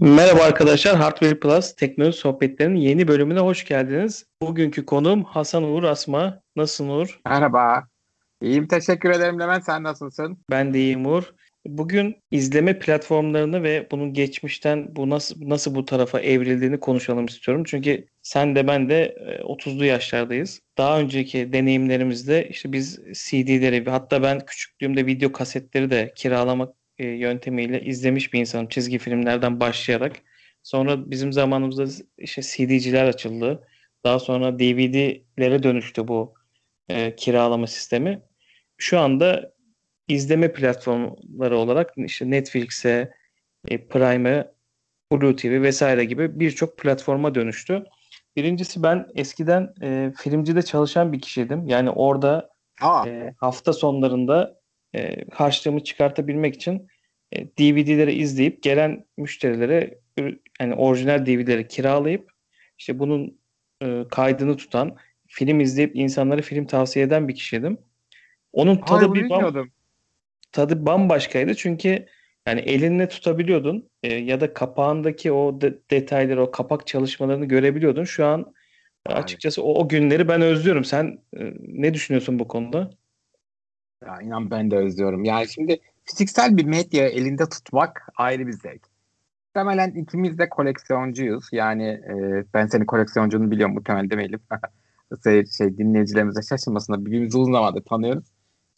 Merhaba arkadaşlar, Hardware Plus teknoloji sohbetlerinin yeni bölümüne hoş geldiniz. Bugünkü konuğum Hasan Uğur Asma. Nasılsın Uğur? Merhaba. İyiyim, teşekkür ederim Levent. Sen nasılsın? Ben de iyiyim Uğur. Bugün izleme platformlarını ve bunun geçmişten bu nasıl nasıl bu tarafa evrildiğini konuşalım istiyorum. Çünkü sen de ben de 30'lu e, yaşlardayız. Daha önceki deneyimlerimizde işte biz CD'leri hatta ben küçüklüğümde video kasetleri de kiralamak e, yöntemiyle izlemiş bir insanım çizgi filmlerden başlayarak. Sonra bizim zamanımızda işte CD'ciler açıldı. Daha sonra DVD'lere dönüştü bu e, kiralama sistemi. Şu anda izleme platformları olarak işte Netflix'e, e, Prime'e, Blue TV vesaire gibi birçok platforma dönüştü. Birincisi ben eskiden e, filmcide çalışan bir kişiydim. Yani orada e, hafta sonlarında e, harçlığımı çıkartabilmek için e, DVD'leri izleyip gelen müşterilere yani orijinal DVD'leri kiralayıp işte bunun e, kaydını tutan, film izleyip insanlara film tavsiye eden bir kişiydim. Onun tadı Hayır, bir bam, tadı bambaşkaydı çünkü yani elinle tutabiliyordun e, ya da kapağındaki o de, detayları, o kapak çalışmalarını görebiliyordun. Şu an Aynen. açıkçası o, o günleri ben özlüyorum. Sen e, ne düşünüyorsun bu konuda? Ya inan ben de özlüyorum. Yani şimdi fiziksel bir medya elinde tutmak ayrı bir zevk. Muhtemelen ikimiz de koleksiyoncuyuz. Yani e, ben senin koleksiyoncunu biliyorum muhtemelen demeyelim. şey, şey dinleyicilerimize şaşırmasına birbirimizi uzun zamandır tanıyoruz.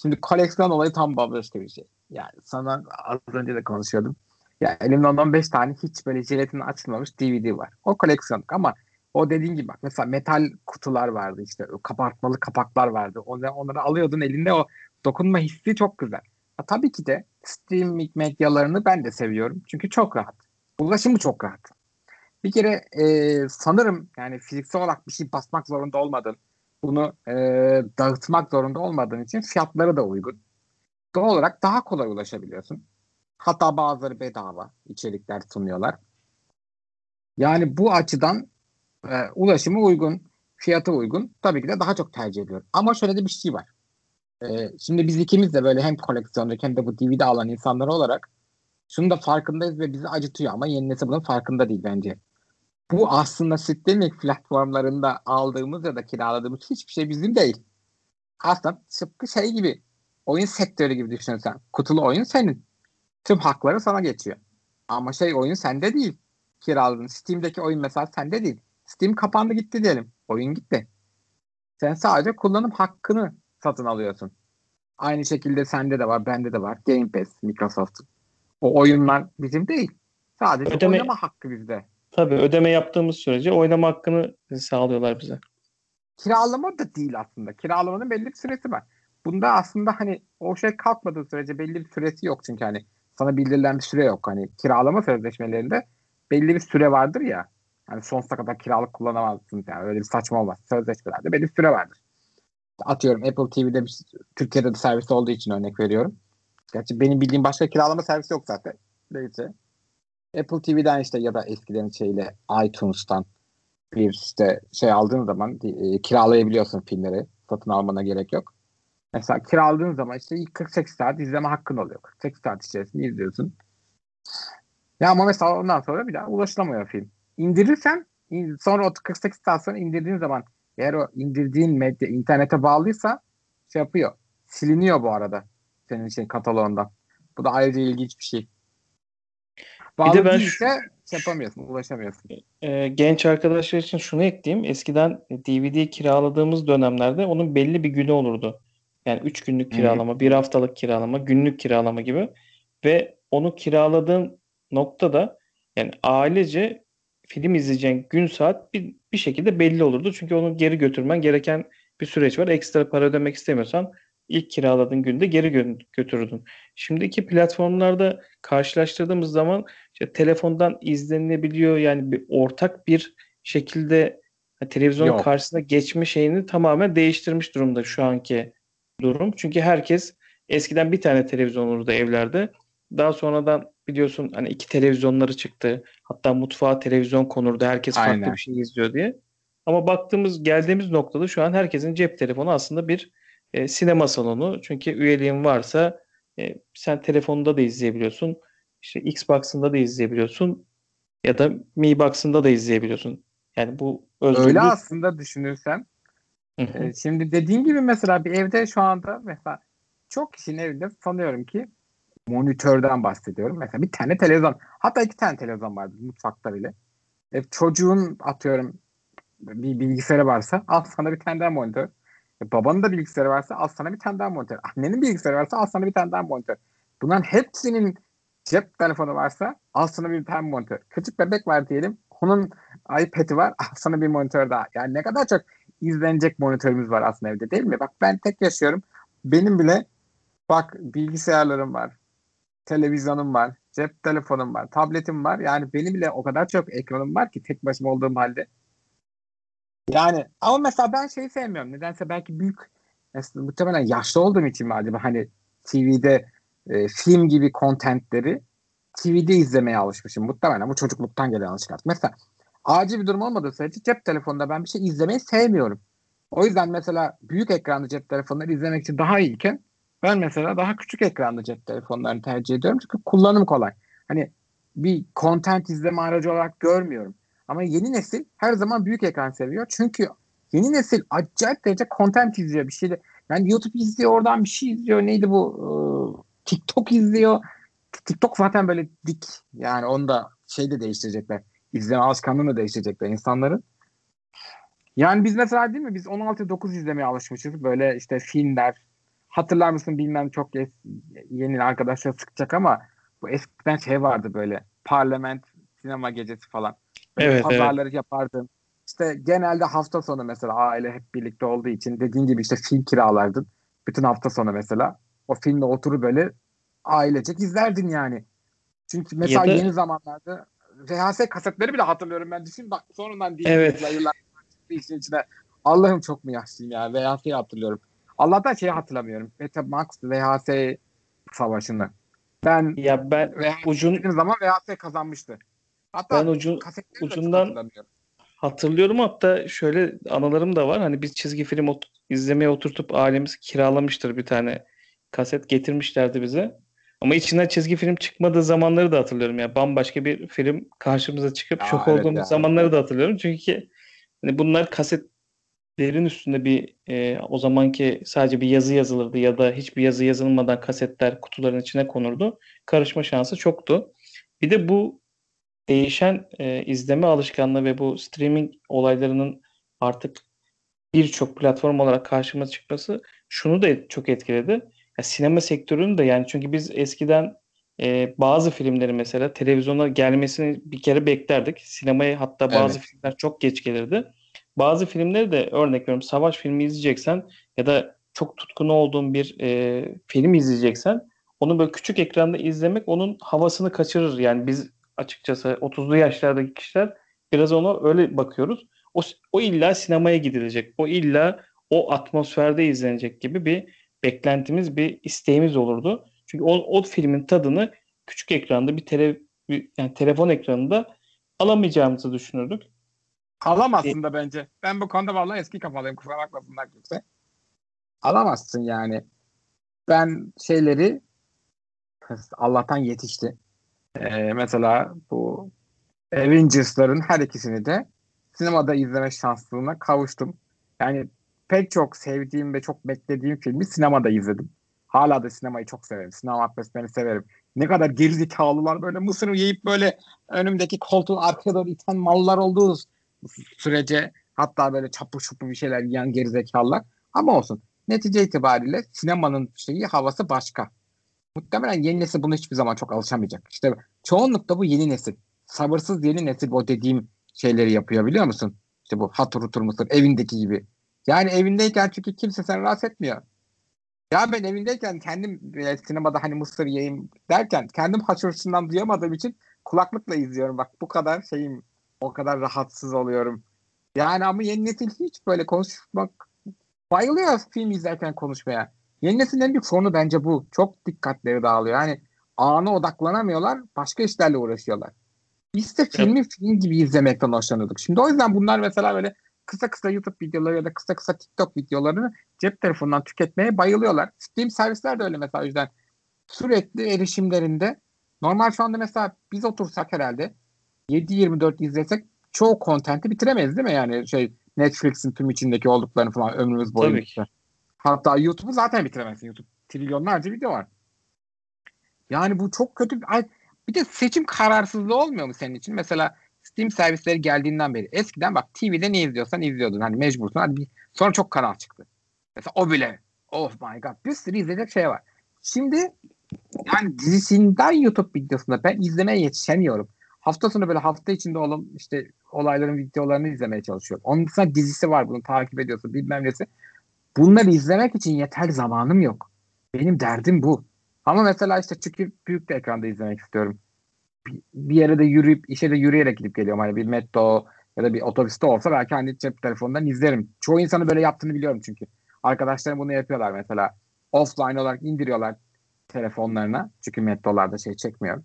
Şimdi koleksiyon olayı tam bambaşka bir şey. Yani sana az önce de konuşuyordum. Ya elimde ondan 5 tane hiç böyle jiletini açılmamış DVD var. O koleksiyonluk ama o dediğin gibi bak mesela metal kutular vardı işte kabartmalı kapaklar vardı. Onları, onları alıyordun elinde o dokunma hissi çok güzel. Ha, tabii ki de streaming medyalarını ben de seviyorum. Çünkü çok rahat. Ulaşımı çok rahat. Bir kere e, sanırım yani fiziksel olarak bir şey basmak zorunda olmadın. Bunu e, dağıtmak zorunda olmadığın için fiyatları da uygun. Doğal olarak daha kolay ulaşabiliyorsun. Hatta bazıları bedava içerikler sunuyorlar. Yani bu açıdan e, ulaşımı uygun, fiyatı uygun. Tabii ki de daha çok tercih ediyorum. Ama şöyle de bir şey var. E, şimdi biz ikimiz de böyle hem koleksiyonda hem de bu DVD alan insanlar olarak şunu da farkındayız ve bizi acıtıyor ama yeni nesil bunun farkında değil bence. Bu aslında streaming platformlarında aldığımız ya da kiraladığımız hiçbir şey bizim değil. Aslında tıpkı şey gibi oyun sektörü gibi düşünsen. Kutulu oyun senin. Tüm hakları sana geçiyor. Ama şey oyun sende değil. Kiraladın. Steam'deki oyun mesela sende değil. Steam kapandı gitti diyelim. Oyun gitti. Sen sadece kullanım hakkını satın alıyorsun. Aynı şekilde sende de var, bende de var. Game Pass, Microsoft. O oyunlar bizim değil. Sadece ödeme, oynama hakkı bizde. Tabii ödeme yaptığımız sürece oynama hakkını sağlıyorlar bize. Kiralama da değil aslında. Kiralamanın belli bir süresi var. Bunda aslında hani o şey kalkmadığı sürece belli bir süresi yok çünkü hani sana bildirilen bir süre yok. Hani kiralama sözleşmelerinde belli bir süre vardır ya. Hani sonsuza kadar kiralık kullanamazsın. Yani öyle bir saçma olmaz. Sözleşmelerde belli bir süre vardır. Atıyorum Apple TV'de bir, Türkiye'de bir servis olduğu için örnek veriyorum. Gerçi benim bildiğim başka kiralama servisi yok zaten. Neyse. Apple TV'den işte ya da eskiden şeyle iTunes'tan bir işte şey aldığın zaman e, kiralayabiliyorsun filmleri. Satın almana gerek yok. Mesela kiraladığın zaman işte 48 saat izleme hakkın oluyor. 48 saat içerisinde izliyorsun. Ya ama mesela ondan sonra bir daha ulaşılamıyor film. İndirirsen sonra o 48 saat sonra indirdiğin zaman eğer o indirdiğin medya internete bağlıysa şey yapıyor. Siliniyor bu arada senin için kataloğundan. Bu da ayrıca ilginç bir şey. Bağlı bir de ben değilse şu, şey yapamıyorsun, ulaşamıyorsun. E, genç arkadaşlar için şunu ekleyeyim. Eskiden DVD kiraladığımız dönemlerde onun belli bir günü olurdu. Yani 3 günlük kiralama, 1 haftalık kiralama, günlük kiralama gibi. Ve onu kiraladığın noktada yani ailece film izleyeceğin gün saat bir, bir şekilde belli olurdu. Çünkü onu geri götürmen gereken bir süreç var. Ekstra para ödemek istemiyorsan ilk kiraladığın günde geri gö- götürürdün. Şimdiki platformlarda karşılaştırdığımız zaman işte telefondan izlenebiliyor. Yani bir ortak bir şekilde televizyon Yok. karşısına geçme şeyini tamamen değiştirmiş durumda şu anki durum. Çünkü herkes eskiden bir tane televizyon olurdu evlerde. Daha sonradan biliyorsun hani iki televizyonları çıktı. Hatta mutfağa televizyon konurdu. Herkes farklı Aynen. bir şey izliyor diye. Ama baktığımız geldiğimiz noktada şu an herkesin cep telefonu aslında bir e, sinema salonu. Çünkü üyeliğin varsa e, sen telefonunda da izleyebiliyorsun. İşte Xbox'ında da izleyebiliyorsun. Ya da Mi Box'ında da izleyebiliyorsun. Yani bu özgürlük... Öyle aslında düşünürsen. E, şimdi dediğin gibi mesela bir evde şu anda mesela çok kişinin evinde sanıyorum ki monitörden bahsediyorum. Mesela bir tane televizyon hatta iki tane televizyon vardı mutfakta bile. E, çocuğun atıyorum bir bilgisayarı varsa al sana bir tane daha monitör. E, babanın da bilgisayarı varsa al sana bir tane daha monitör. Annenin bilgisayarı varsa al sana bir tane daha monitör. Bunların hepsinin cep telefonu varsa al sana bir tane monitör. Küçük bebek var diyelim. Onun iPad'i var. Al sana bir monitör daha. Yani ne kadar çok izlenecek monitörümüz var aslında evde değil mi? Bak ben tek yaşıyorum. Benim bile bak bilgisayarlarım var. Televizyonum var. Cep telefonum var. Tabletim var. Yani benim bile o kadar çok ekranım var ki tek başıma olduğum halde. Yani ama mesela ben şeyi sevmiyorum. Nedense belki büyük mesela muhtemelen yaşlı olduğum için mi acaba hani TV'de e, film gibi kontentleri TV'de izlemeye alışmışım. Muhtemelen bu çocukluktan gelen alışkanlık. Mesela acil bir durum olmadığı sürece cep telefonunda ben bir şey izlemeyi sevmiyorum. O yüzden mesela büyük ekranlı cep telefonları izlemek için daha iyiyken ben mesela daha küçük ekranlı cep telefonlarını tercih ediyorum. Çünkü kullanım kolay. Hani bir content izleme aracı olarak görmüyorum. Ama yeni nesil her zaman büyük ekran seviyor. Çünkü yeni nesil acayip derece content izliyor bir şeyde. Yani YouTube izliyor oradan bir şey izliyor. Neydi bu? Ee, TikTok izliyor. TikTok zaten böyle dik. Yani onu da şey de değiştirecekler. İzleme alışkanlığını da değiştirecekler insanların. Yani biz mesela değil mi? Biz 16-9 izlemeye alışmışız. Böyle işte filmler. Hatırlar mısın bilmem çok yeni arkadaşlar sıkacak ama bu eskiden şey vardı böyle. Parlament sinema gecesi falan. evet, pazarları evet. yapardım. İşte genelde hafta sonu mesela aile hep birlikte olduğu için dediğin gibi işte film kiralardın. Bütün hafta sonu mesela. O filmle oturup böyle ailecek izlerdin yani. Çünkü mesela da... yeni zamanlarda VHS kasetleri bile hatırlıyorum ben. Düşün bak sonradan değil. Evet. Yıllar işin içine. Allah'ım çok mu yaşlıyım ya. VHS'yi hatırlıyorum. Allah'tan şeyi hatırlamıyorum. Betamax VHS savaşını. Ben ya ben VHS ucun zaman VHS kazanmıştı. Hatta ben ucun ucundan hatırlıyorum hatta şöyle anılarım da var. Hani biz çizgi film ot- izlemeye oturtup ailemiz kiralamıştır bir tane kaset getirmişlerdi bize. Ama içinden çizgi film çıkmadığı zamanları da hatırlıyorum. Yani bambaşka bir film karşımıza çıkıp Aa, şok evet olduğumuz ya. zamanları da hatırlıyorum. Çünkü hani bunlar kasetlerin üstünde bir e, o zamanki sadece bir yazı yazılırdı ya da hiçbir yazı yazılmadan kasetler kutuların içine konurdu. Karışma şansı çoktu. Bir de bu değişen e, izleme alışkanlığı ve bu streaming olaylarının artık birçok platform olarak karşıma çıkması şunu da çok etkiledi. Ya sinema sektörünün de yani çünkü biz eskiden e, bazı filmleri mesela televizyona gelmesini bir kere beklerdik. Sinemaya hatta bazı evet. filmler çok geç gelirdi. Bazı filmleri de örnek veriyorum savaş filmi izleyeceksen ya da çok tutkunu olduğun bir e, film izleyeceksen onu böyle küçük ekranda izlemek onun havasını kaçırır. Yani biz açıkçası 30'lu yaşlardaki kişiler biraz ona öyle bakıyoruz. O, o illa sinemaya gidilecek. O illa o atmosferde izlenecek gibi bir beklentimiz, bir isteğimiz olurdu. Çünkü o, o filmin tadını küçük ekranda bir, tele, bir yani telefon ekranında alamayacağımızı düşünürdük. Alamazsın da bence. Ben bu konuda vallahi eski kafalıyım. Kusura bakmasınlar kimse. Alamazsın yani. Ben şeyleri Allah'tan yetişti. Ee, mesela bu Avengers'ların her ikisini de sinemada izleme şanslığına kavuştum. Yani pek çok sevdiğim ve çok beklediğim filmi sinemada izledim. Hala da sinemayı çok severim. Sinema atmosferini severim. Ne kadar gerizekalılar böyle mısır yiyip böyle önümdeki koltuğun arkaya doğru iten mallar olduğu sürece hatta böyle çapur çupur bir şeyler yiyen gerizekalılar. Ama olsun. Netice itibariyle sinemanın şeyi havası başka. Muhtemelen yeni nesil buna hiçbir zaman çok alışamayacak. İşte çoğunlukla bu yeni nesil. Sabırsız yeni nesil o dediğim şeyleri yapıyor biliyor musun? İşte bu hatır hutur mısır evindeki gibi. Yani evindeyken çünkü kimse seni rahatsız etmiyor. Ya ben evindeyken kendim e, sinemada hani mısır yiyeyim derken kendim haşırısından duyamadığım için kulaklıkla izliyorum. Bak bu kadar şeyim o kadar rahatsız oluyorum. Yani ama yeni nesil hiç böyle konuşmak bayılıyor film izlerken konuşmaya. Yeni neslin en büyük sorunu bence bu. Çok dikkatleri dağılıyor. Yani ana odaklanamıyorlar. Başka işlerle uğraşıyorlar. Biz de filmi film gibi izlemekten hoşlanıyorduk. Şimdi o yüzden bunlar mesela böyle kısa kısa YouTube videoları ya da kısa kısa TikTok videolarını cep telefonundan tüketmeye bayılıyorlar. Steam servisler de öyle mesela o yüzden sürekli erişimlerinde normal şu anda mesela biz otursak herhalde 7-24 izlesek çoğu kontenti bitiremeyiz değil mi? Yani şey Netflix'in tüm içindeki olduklarını falan ömrümüz boyunca. Hatta YouTube'u zaten bitiremezsin. YouTube trilyonlarca video var. Yani bu çok kötü. Bir de seçim kararsızlığı olmuyor mu senin için? Mesela Steam servisleri geldiğinden beri. Eskiden bak TV'de ne izliyorsan izliyordun. Hani mecbursun. Hadi bir, sonra çok kanal çıktı. Mesela o bile. Oh my god. Bir sürü izleyecek şey var. Şimdi yani dizisinden YouTube videosunda ben izlemeye yetişemiyorum. Hafta sonu böyle hafta içinde olan işte olayların videolarını izlemeye çalışıyorum. Onun dışında dizisi var bunu takip ediyorsun bilmem nesi. Bunları izlemek için yeterli zamanım yok. Benim derdim bu. Ama mesela işte çünkü büyük bir ekranda izlemek istiyorum. Bir yere de yürüyüp işe de yürüyerek gidip geliyorum. Hani bir metro ya da bir otobüste olsa belki hani cep telefonundan izlerim. Çoğu insanın böyle yaptığını biliyorum çünkü. Arkadaşlarım bunu yapıyorlar mesela. Offline olarak indiriyorlar telefonlarına. Çünkü metrolarda şey çekmiyor.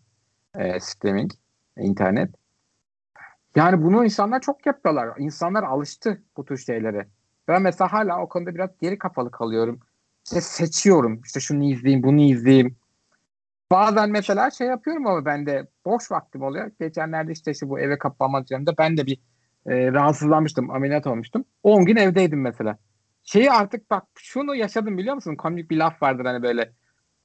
E, streaming, internet. Yani bunu insanlar çok yapıyorlar. İnsanlar alıştı bu tür şeylere. Ben mesela hala o konuda biraz geri kafalı kalıyorum. İşte seçiyorum. İşte şunu izleyeyim, bunu izleyeyim. Bazen mesela şey yapıyorum ama ben de boş vaktim oluyor. Geçenlerde işte, işte bu eve kapanma üzerinde ben de bir e, rahatsızlanmıştım. Ameliyat olmuştum. 10 gün evdeydim mesela. Şeyi artık bak şunu yaşadım biliyor musun? Komik bir laf vardır hani böyle.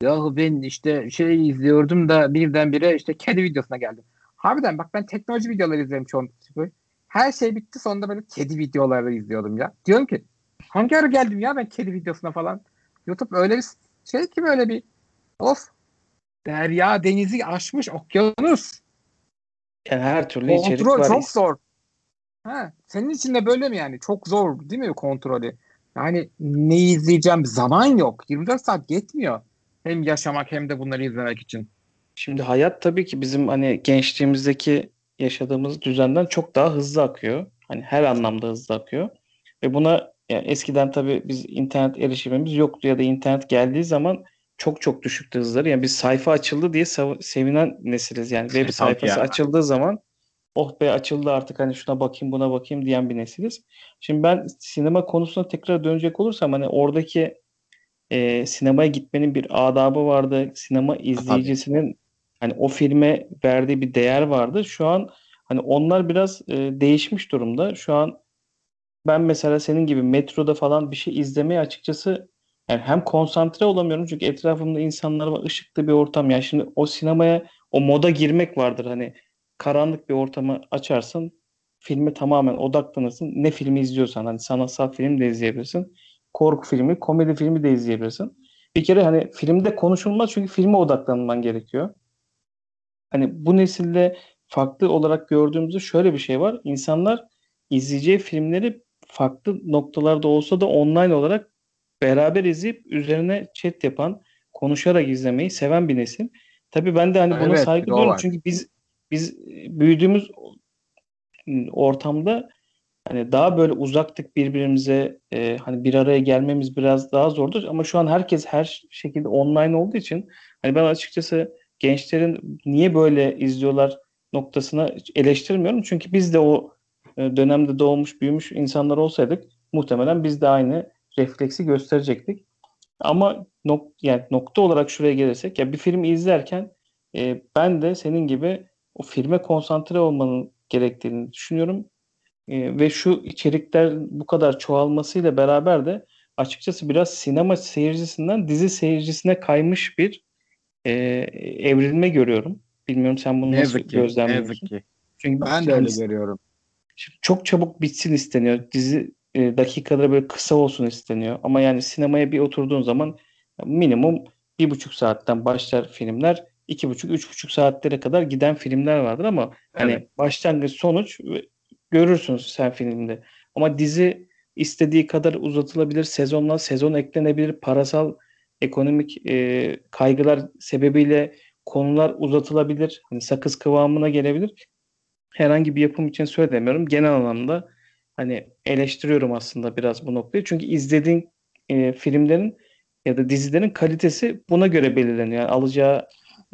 Ya ben işte şey izliyordum da birdenbire işte kedi videosuna geldim. Harbiden bak ben teknoloji videoları izlerim çoğunlukla. Her şey bitti sonunda böyle kedi videoları izliyordum ya. Diyorum ki hangi ara geldim ya ben kedi videosuna falan. YouTube öyle bir şey ki böyle bir of derya denizi aşmış okyanus. Yani her türlü içerik Kontrol var. çok zor. Ha, senin için de böyle mi yani? Çok zor değil mi kontrolü? Yani ne izleyeceğim zaman yok. 24 saat yetmiyor. Hem yaşamak hem de bunları izlemek için. Şimdi hayat tabii ki bizim hani gençliğimizdeki yaşadığımız düzenden çok daha hızlı akıyor. Hani her anlamda hızlı akıyor. Ve buna yani eskiden tabii biz internet erişimimiz yoktu ya da internet geldiği zaman çok çok düşüktü hızları. Yani biz sayfa açıldı diye sevinen nesiliz. Yani web sayfası ya. açıldığı zaman oh be açıldı artık hani şuna bakayım buna bakayım diyen bir nesiliz. Şimdi ben sinema konusuna tekrar dönecek olursam hani oradaki e, sinemaya gitmenin bir adabı vardı. Sinema izleyicisinin hani o filme verdiği bir değer vardı. Şu an hani onlar biraz e, değişmiş durumda. Şu an ben mesela senin gibi metroda falan bir şey izlemeye açıkçası yani hem konsantre olamıyorum çünkü etrafımda insanlar var, ışıklı bir ortam. Yani şimdi o sinemaya o moda girmek vardır. Hani karanlık bir ortamı açarsın, filme tamamen odaklanırsın. Ne filmi izliyorsan hani sanatsal film de izleyebilirsin. Korku filmi, komedi filmi de izleyebilirsin. Bir kere hani filmde konuşulmaz çünkü filme odaklanman gerekiyor. Hani bu nesilde farklı olarak gördüğümüzde şöyle bir şey var. İnsanlar izleyeceği filmleri farklı noktalarda olsa da online olarak beraber izleyip üzerine chat yapan, konuşarak izlemeyi seven bir nesil. Tabii ben de hani buna evet, saygı duyuyorum çünkü biz biz büyüdüğümüz ortamda hani daha böyle uzaktık birbirimize e, hani bir araya gelmemiz biraz daha zordur ama şu an herkes her şekilde online olduğu için hani ben açıkçası gençlerin niye böyle izliyorlar noktasına eleştirmiyorum çünkü biz de o e, dönemde doğmuş büyümüş insanlar olsaydık muhtemelen biz de aynı refleksi gösterecektik. Ama nok yani nokta olarak şuraya gelirsek ya bir film izlerken e, ben de senin gibi o filme konsantre olmanın gerektiğini düşünüyorum. E, ve şu içerikler bu kadar çoğalmasıyla beraber de açıkçası biraz sinema seyircisinden dizi seyircisine kaymış bir e, evrilme görüyorum. Bilmiyorum sen bunu ne nasıl gözlemliyorsun? ki. Çünkü ben de öyle görüyorum. Çok çabuk bitsin isteniyor. Dizi e, dakikaları böyle kısa olsun isteniyor. Ama yani sinemaya bir oturduğun zaman minimum bir buçuk saatten başlar filmler. iki buçuk, üç buçuk saatlere kadar giden filmler vardır ama hani evet. hani başlangıç sonuç görürsün sen filmde. Ama dizi istediği kadar uzatılabilir. Sezonla sezon eklenebilir. Parasal ekonomik e, kaygılar sebebiyle konular uzatılabilir. Hani sakız kıvamına gelebilir. Herhangi bir yapım için söylemiyorum. Genel anlamda hani eleştiriyorum aslında biraz bu noktayı. Çünkü izlediğin e, filmlerin ya da dizilerin kalitesi buna göre belirleniyor. Yani alacağı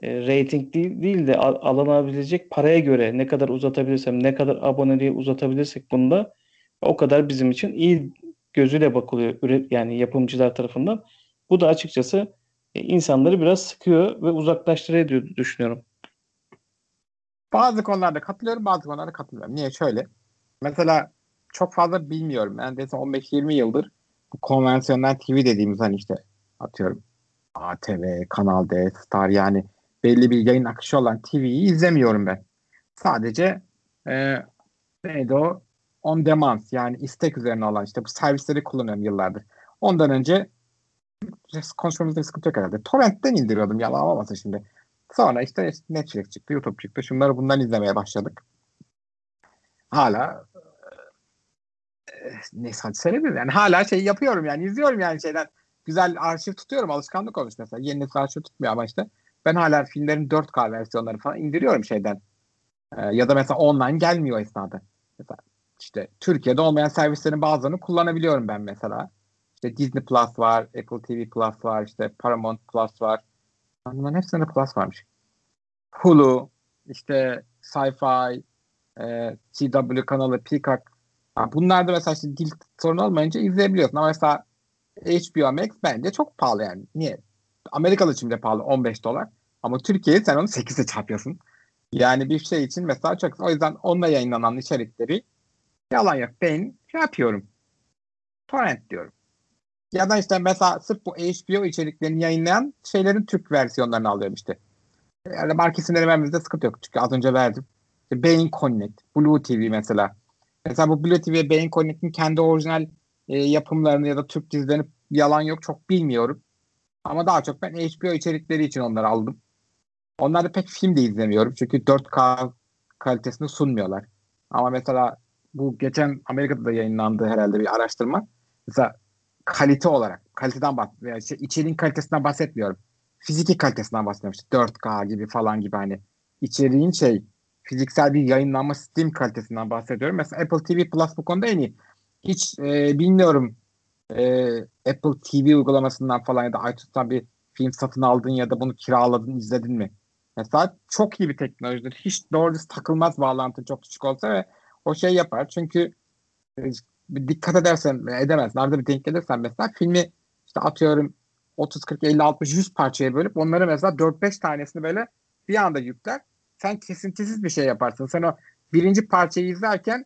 e, rating değil, değil de al, alınabilecek paraya göre ne kadar uzatabilirsem, ne kadar aboneliği uzatabilirsek bunda o kadar bizim için iyi gözüyle bakılıyor yani yapımcılar tarafından. Bu da açıkçası e, insanları biraz sıkıyor ve uzaklaştırıyor diyor düşünüyorum. Bazı konularda katılıyorum, bazı konularda katılmıyorum. Niye? Şöyle. Mesela çok fazla bilmiyorum. Neredeyse 15-20 yıldır bu konvansiyonel TV dediğimiz hani işte atıyorum ATV, Kanal D, Star yani belli bir yayın akışı olan TV'yi izlemiyorum ben. Sadece e, neydi o? On demand yani istek üzerine olan işte bu servisleri kullanıyorum yıllardır. Ondan önce konuşmamızda sıkıntı yok herhalde. Torrent'ten indiriyordum yalan olmasın şimdi. Sonra işte Netflix çıktı, YouTube çıktı. Şunları bundan izlemeye başladık. Hala e, neyse hadi söylemeyiz yani hala şey yapıyorum yani izliyorum yani şeyden güzel arşiv tutuyorum alışkanlık olmuş mesela yeni nesil arşiv tutmuyor ama işte ben hala filmlerin 4K versiyonları falan indiriyorum şeyden ee, ya da mesela online gelmiyor esnada mesela işte Türkiye'de olmayan servislerin bazılarını kullanabiliyorum ben mesela işte Disney Plus var Apple TV Plus var işte Paramount Plus var bunların hepsinde Plus varmış Hulu işte Sci-Fi e, CW kanalı Peacock bunlarda mesela işte dil sorunu olmayınca izleyebiliyorsun ama mesela HBO Max bence çok pahalı yani. Niye? Amerikalı için de pahalı 15 dolar. Ama Türkiye'ye sen onu 8'e çarpıyorsun. Yani bir şey için mesela çok o yüzden onunla yayınlanan içerikleri yalan yok. Ben şey yapıyorum. Torrent diyorum. Ya da işte mesela sırf bu HBO içeriklerini yayınlayan şeylerin Türk versiyonlarını alıyorum işte. Yani marka isimleri vermemizde sıkıntı yok. Çünkü az önce verdim. İşte Beyin Connect, Blue TV mesela. Mesela bu Blue TV ve Beyin Connect'in kendi orijinal e, yapımlarını ya da Türk dizilerini yalan yok çok bilmiyorum. Ama daha çok ben HBO içerikleri için onları aldım. Onları pek film de izlemiyorum. Çünkü 4K kalitesini sunmuyorlar. Ama mesela bu geçen Amerika'da da yayınlandı herhalde bir araştırma. Mesela kalite olarak, kaliteden bahsediyorum. Şey, içeriğin kalitesinden bahsetmiyorum. Fiziki kalitesinden bahsediyorum. İşte 4K gibi falan gibi hani içeriğin şey fiziksel bir yayınlanma sistem kalitesinden bahsediyorum. Mesela Apple TV Plus bu konuda en iyi. Hiç e, bilmiyorum e, Apple TV uygulamasından falan ya da iTunes'tan bir film satın aldın ya da bunu kiraladın izledin mi? Mesela çok iyi bir teknolojidir. Hiç doğru takılmaz bağlantı çok küçük olsa ve o şey yapar. Çünkü e, dikkat edersen edemez. Nerede bir denk gelirsen mesela filmi işte atıyorum 30, 40, 50, 60, 100 parçaya bölüp onları mesela 4-5 tanesini böyle bir anda yükler. Sen kesintisiz bir şey yaparsın. Sen o birinci parçayı izlerken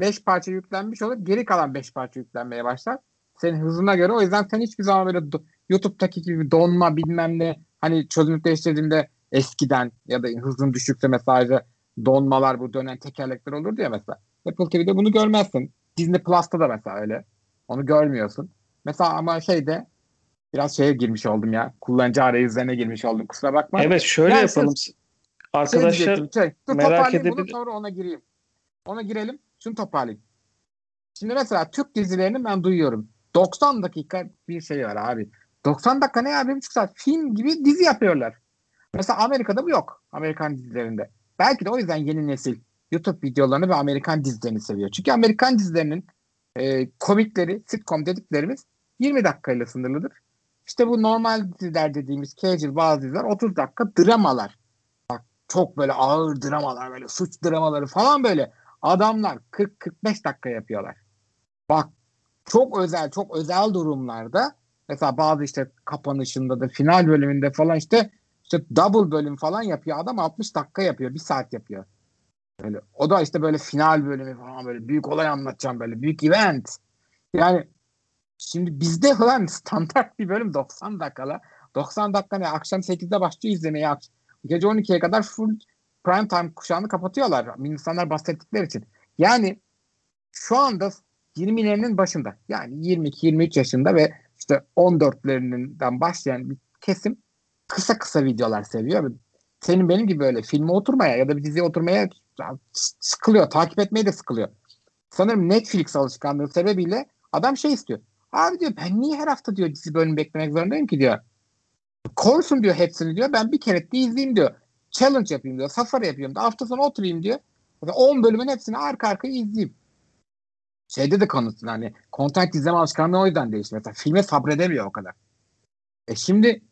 5 parça yüklenmiş olur. Geri kalan 5 parça yüklenmeye başlar. Senin hızına göre. O yüzden sen hiçbir zaman böyle YouTube'daki gibi donma bilmem ne hani çözünürlük değiştirdiğinde eskiden ya da hızın düşükse mesela donmalar bu dönen tekerlekler olur diye mesela. Apple TV'de bunu görmezsin. Disney Plus'ta da mesela öyle. Onu görmüyorsun. Mesela ama şeyde biraz şeye girmiş oldum ya. Kullanıcı arayüzlerine girmiş oldum. Kusura bakma. Evet şöyle yani yapalım. Şey, Arkadaşlar şey şey, dur, merak edebilir. Sonra ona gireyim. Ona girelim. Şunu toparlayayım. Şimdi mesela Türk dizilerini ben duyuyorum. 90 dakika bir şey var abi. 90 dakika ne ya? Bir buçuk saat. Film gibi dizi yapıyorlar. Mesela Amerika'da bu yok. Amerikan dizilerinde. Belki de o yüzden yeni nesil YouTube videolarını ve Amerikan dizilerini seviyor. Çünkü Amerikan dizilerinin e, komikleri, sitcom dediklerimiz 20 dakikayla sınırlıdır. İşte bu normal diziler dediğimiz casual bazı diziler 30 dakika dramalar. Bak çok böyle ağır dramalar böyle suç dramaları falan böyle adamlar 40-45 dakika yapıyorlar. Bak çok özel çok özel durumlarda mesela bazı işte kapanışında da final bölümünde falan işte işte double bölüm falan yapıyor. Adam 60 dakika yapıyor. Bir saat yapıyor. Böyle, o da işte böyle final bölümü falan böyle büyük olay anlatacağım böyle büyük event. Yani şimdi bizde falan standart bir bölüm 90 dakikala. 90 dakika ne akşam 8'de başlıyor izlemeye. Gece 12'ye kadar full prime time kuşağını kapatıyorlar. İnsanlar bahsettikleri için. Yani şu anda 20'lerinin başında yani 22-23 yaşında ve işte 14'lerinden başlayan bir kesim kısa kısa videolar seviyor. Senin benim gibi böyle filme oturmaya ya da bir diziye oturmaya sıkılıyor. Takip etmeye de sıkılıyor. Sanırım Netflix alışkanlığı sebebiyle adam şey istiyor. Abi diyor ben niye her hafta diyor dizi bölüm beklemek zorundayım ki diyor. Korsun diyor hepsini diyor. Ben bir kere de izleyeyim diyor. Challenge yapayım diyor. Safari yapayım diyor. Hafta sonu oturayım diyor. 10 bölümün hepsini arka arkaya izleyeyim şeyde de konuşsun hani content izleme alışkanlığı o yüzden değişti. Mesela filme sabredemiyor o kadar. E şimdi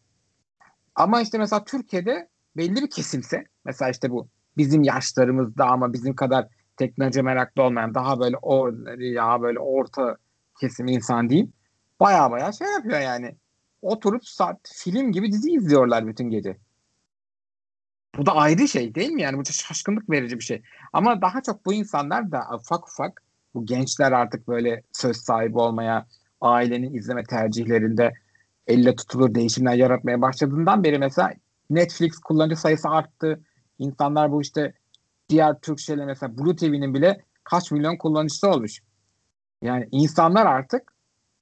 ama işte mesela Türkiye'de belli bir kesimse mesela işte bu bizim yaşlarımızda ama bizim kadar teknoloji meraklı olmayan daha böyle o ya böyle orta kesim insan diyeyim. Baya baya şey yapıyor yani. Oturup saat film gibi dizi izliyorlar bütün gece. Bu da ayrı şey değil mi? Yani bu şaşkınlık verici bir şey. Ama daha çok bu insanlar da ufak ufak bu gençler artık böyle söz sahibi olmaya, ailenin izleme tercihlerinde elle tutulur değişimler yaratmaya başladığından beri mesela Netflix kullanıcı sayısı arttı. İnsanlar bu işte diğer Türk şeyler mesela Blue TV'nin bile kaç milyon kullanıcısı olmuş. Yani insanlar artık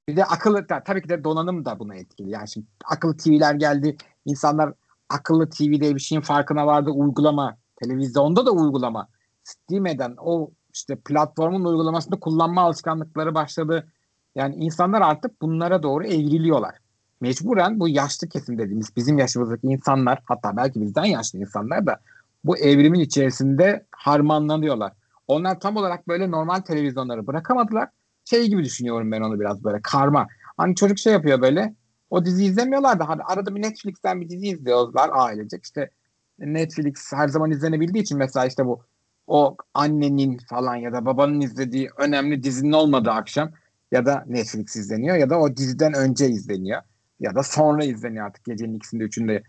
bir de akıllı tabii ki de donanım da buna etkili. Yani şimdi akıllı TV'ler geldi. İnsanlar akıllı TV diye bir şeyin farkına vardı. Uygulama, televizyonda da uygulama. Steam eden o işte platformun uygulamasını kullanma alışkanlıkları başladı. Yani insanlar artık bunlara doğru evriliyorlar. Mecburen bu yaşlı kesim dediğimiz bizim yaşımızdaki insanlar hatta belki bizden yaşlı insanlar da bu evrimin içerisinde harmanlanıyorlar. Onlar tam olarak böyle normal televizyonları bırakamadılar. Şey gibi düşünüyorum ben onu biraz böyle karma. Hani çocuk şey yapıyor böyle o dizi izlemiyorlar da hadi arada bir Netflix'ten bir dizi izliyorlar ailecek. İşte Netflix her zaman izlenebildiği için mesela işte bu o annenin falan ya da babanın izlediği önemli dizinin olmadığı akşam ya da Netflix izleniyor ya da o diziden önce izleniyor ya da sonra izleniyor artık gecenin ikisinde üçünde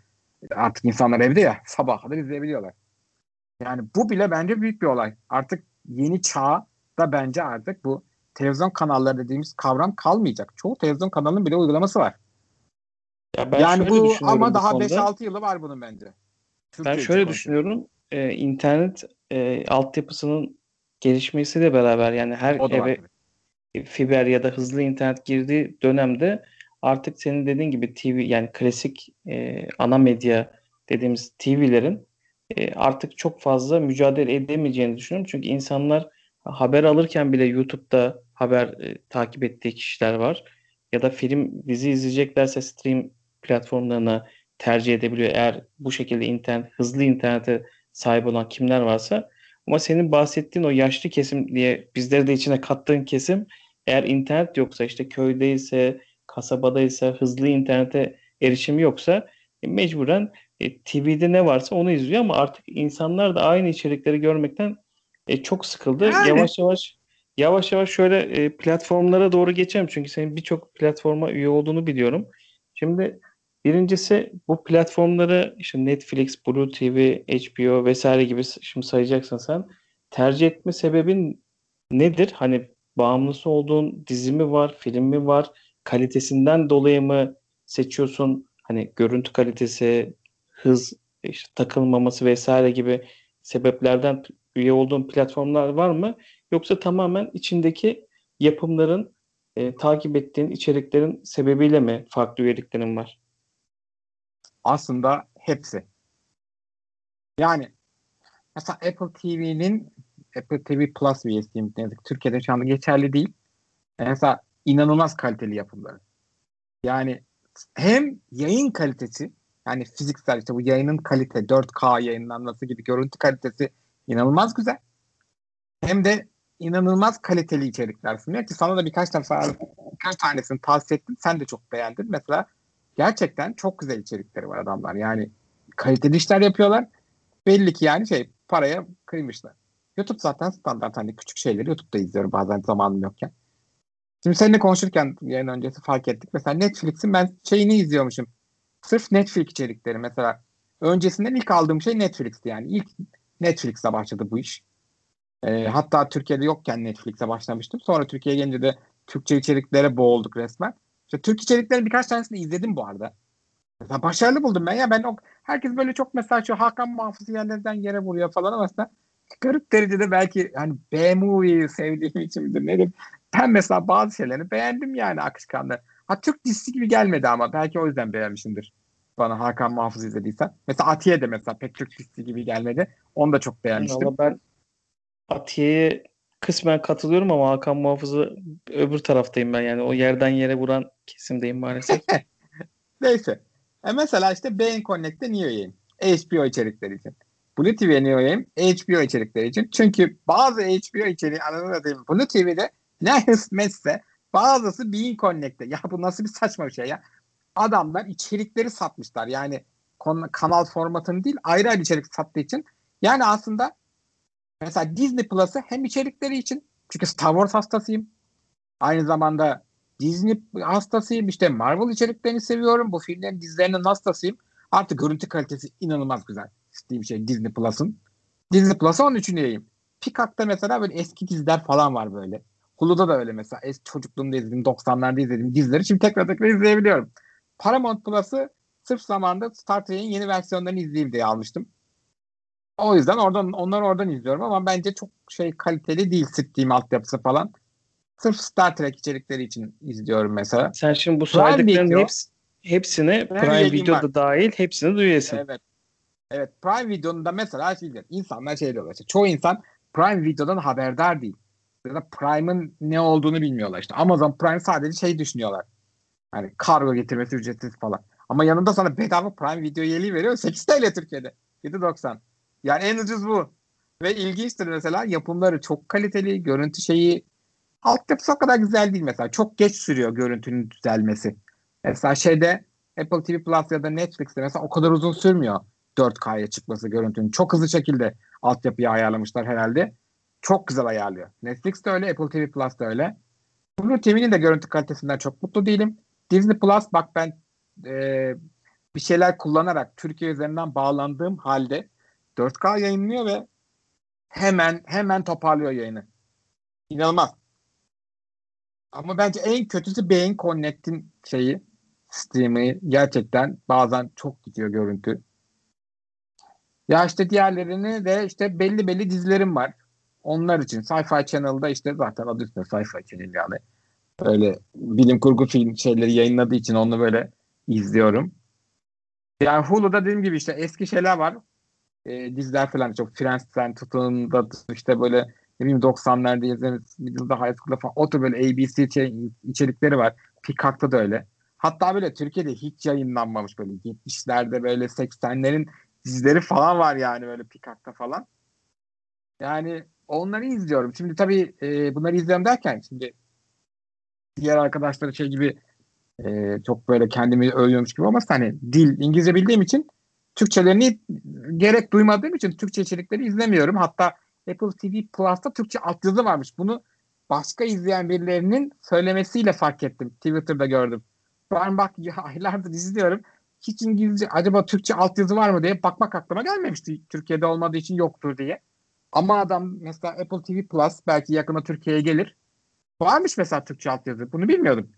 artık insanlar evde ya sabah kadar izleyebiliyorlar. Yani bu bile bence büyük bir olay. Artık yeni çağ da bence artık bu televizyon kanalları dediğimiz kavram kalmayacak. Çoğu televizyon kanalının bile uygulaması var. Ya ben yani bu ama daha 5-6 yılı var bunun bence. Türkiye ben şöyle düşünüyorum. E, internet e, altyapısının gelişmesiyle beraber yani her eve fiber ya da hızlı internet girdiği dönemde artık senin dediğin gibi TV yani klasik e, ana medya dediğimiz TV'lerin e, artık çok fazla mücadele edemeyeceğini düşünüyorum. Çünkü insanlar haber alırken bile YouTube'da haber e, takip ettiği kişiler var. Ya da film, dizi izleyeceklerse stream platformlarına tercih edebiliyor. Eğer bu şekilde internet, hızlı internete sahip olan kimler varsa. Ama senin bahsettiğin o yaşlı kesim diye bizleri de içine kattığın kesim eğer internet yoksa işte köydeyse, kasabadaysa, hızlı internete erişimi yoksa e, mecburen e, TV'de ne varsa onu izliyor ama artık insanlar da aynı içerikleri görmekten e, çok sıkıldı. Yani. Yavaş yavaş yavaş yavaş şöyle e, platformlara doğru geçelim çünkü senin birçok platforma üye olduğunu biliyorum. Şimdi birincisi bu platformları işte Netflix, Blue TV, HBO vesaire gibi şimdi sayacaksın sen. Tercih etme sebebin nedir? Hani bağımlısı olduğun dizi mi var, film mi var? Kalitesinden dolayı mı seçiyorsun? Hani görüntü kalitesi, hız, işte takılmaması vesaire gibi sebeplerden üye olduğun platformlar var mı? Yoksa tamamen içindeki yapımların e, takip ettiğin içeriklerin sebebiyle mi farklı üyeliklerin var? Aslında hepsi. Yani mesela Apple TV'nin Apple TV Plus üyesiyim. Türkiye'de şu anda geçerli değil. Mesela inanılmaz kaliteli yapımları. Yani hem yayın kalitesi yani fiziksel işte bu yayının kalite 4K yayınlanması gibi görüntü kalitesi inanılmaz güzel. Hem de inanılmaz kaliteli içerikler sunuyor ki sana da birkaç defa birkaç tanesini tavsiye ettim. Sen de çok beğendin. Mesela gerçekten çok güzel içerikleri var adamlar. Yani kaliteli işler yapıyorlar. Belli ki yani şey paraya kıymışlar. YouTube zaten standart hani küçük şeyleri YouTube'da izliyorum bazen zamanım yokken. Şimdi seninle konuşurken yayın öncesi fark ettik. Mesela Netflix'in ben şeyini izliyormuşum. Sırf Netflix içerikleri mesela. Öncesinden ilk aldığım şey Netflix'ti yani. İlk Netflix'e başladı bu iş. E, hatta Türkiye'de yokken Netflix'e başlamıştım. Sonra Türkiye'ye gelince de Türkçe içeriklere boğulduk resmen. İşte Türk içeriklerin birkaç tanesini izledim bu arada. Mesela başarılı buldum ben ya. Ben o, herkes böyle çok mesela şu Hakan Muhafız yerlerden yere vuruyor falan ama aslında garip derecede belki hani B-movie'yi sevdiğim için midir nedir? Ben mesela bazı şeylerini beğendim yani akışkanlar. Ha Türk dizisi gibi gelmedi ama belki o yüzden beğenmişimdir. Bana Hakan Muhafız izlediysen. Mesela Atiye de mesela pek Türk dizisi gibi gelmedi. Onu da çok beğenmiştim. Ama ben Atiye'ye kısmen katılıyorum ama Hakan Muhafız'ı öbür taraftayım ben yani o yerden yere vuran kesimdeyim maalesef. Neyse. E mesela işte Beyin Connect'te niye üyeyim? HBO içerikleri için. Blue TV'ye niye üyeyim? HBO içerikleri için. Çünkü bazı HBO içeriği anladığım Blue TV'de ne hizmetse bazısı Bein Connect'te. Ya bu nasıl bir saçma bir şey ya. Adamlar içerikleri satmışlar. Yani kanal formatını değil ayrı ayrı içerik sattığı için. Yani aslında Mesela Disney Plus'ı hem içerikleri için çünkü Star Wars hastasıyım. Aynı zamanda Disney hastasıyım. İşte Marvel içeriklerini seviyorum. Bu filmlerin dizilerinin hastasıyım. Artık görüntü kalitesi inanılmaz güzel. Steam şey Disney Plus'ın. Disney Plus'a onun için üyeyim. Peacock'ta mesela böyle eski diziler falan var böyle. Hulu'da da öyle mesela. Eski çocukluğumda izlediğim, 90'larda izlediğim dizileri şimdi tekrar tekrar izleyebiliyorum. Paramount Plus'ı sırf zamanında Star Trek'in yeni versiyonlarını izleyeyim diye almıştım. O yüzden oradan onları oradan izliyorum ama bence çok şey kaliteli değil Steam altyapısı falan. Sırf Star Trek içerikleri için izliyorum mesela. Sen şimdi bu saydıkların hepsi, hepsine Prime Video'da var. dahil hepsini duyuyorsun. Evet. Evet Prime Video'nun da mesela şey diyor, insanlar şey diyorlar işte çoğu insan Prime Video'dan haberdar değil. Ya da Prime'ın ne olduğunu bilmiyorlar işte. Amazon Prime sadece şey düşünüyorlar. Hani kargo getirmesi ücretsiz falan. Ama yanında sana bedava Prime Video üyeliği veriyor. 8 TL Türkiye'de. 7.90. Yani en ucuz bu. Ve ilginçtir mesela yapımları çok kaliteli. Görüntü şeyi altyapısı o kadar güzel değil mesela. Çok geç sürüyor görüntünün düzelmesi. Mesela şeyde Apple TV Plus ya da Netflix'te mesela o kadar uzun sürmüyor 4K'ya çıkması görüntünün. Çok hızlı şekilde altyapıyı ayarlamışlar herhalde. Çok güzel ayarlıyor. Netflix de öyle, Apple TV Plus da öyle. Blue TV'nin de görüntü kalitesinden çok mutlu değilim. Disney Plus bak ben e, bir şeyler kullanarak Türkiye üzerinden bağlandığım halde 4K yayınlıyor ve hemen hemen toparlıyor yayını. İnanılmaz. Ama bence en kötüsü Beyin Connect'in şeyi stream'i gerçekten bazen çok gidiyor görüntü. Ya işte diğerlerini de işte belli belli dizilerim var. Onlar için Sci-Fi Channel'da işte zaten adı üstünde Sci-Fi Channel yani. Öyle bilim kurgu film şeyleri yayınladığı için onu böyle izliyorum. Yani Hulu'da dediğim gibi işte eski şeyler var. E, diziler falan çok Friends'ten tutun da işte böyle ne bileyim 90'larda izlediğimiz Middle'da High School'da falan o tür böyle ABC içerikleri var. Peacock'ta da öyle. Hatta böyle Türkiye'de hiç yayınlanmamış böyle 70'lerde böyle 80'lerin dizileri falan var yani böyle Peacock'ta falan. Yani onları izliyorum. Şimdi tabii e, bunları izliyorum derken şimdi diğer arkadaşları şey gibi e, çok böyle kendimi övüyormuş gibi ama hani dil İngilizce bildiğim için Türkçelerini gerek duymadığım için Türkçe içerikleri izlemiyorum. Hatta Apple TV Plus'ta Türkçe altyazı varmış. Bunu başka izleyen birilerinin söylemesiyle fark ettim. Twitter'da gördüm. Ben bak ya, aylardır izliyorum. Hiç İngilizce acaba Türkçe altyazı var mı diye bakmak aklıma gelmemişti. Türkiye'de olmadığı için yoktur diye. Ama adam mesela Apple TV Plus belki yakında Türkiye'ye gelir. Varmış mesela Türkçe altyazı. Bunu bilmiyordum.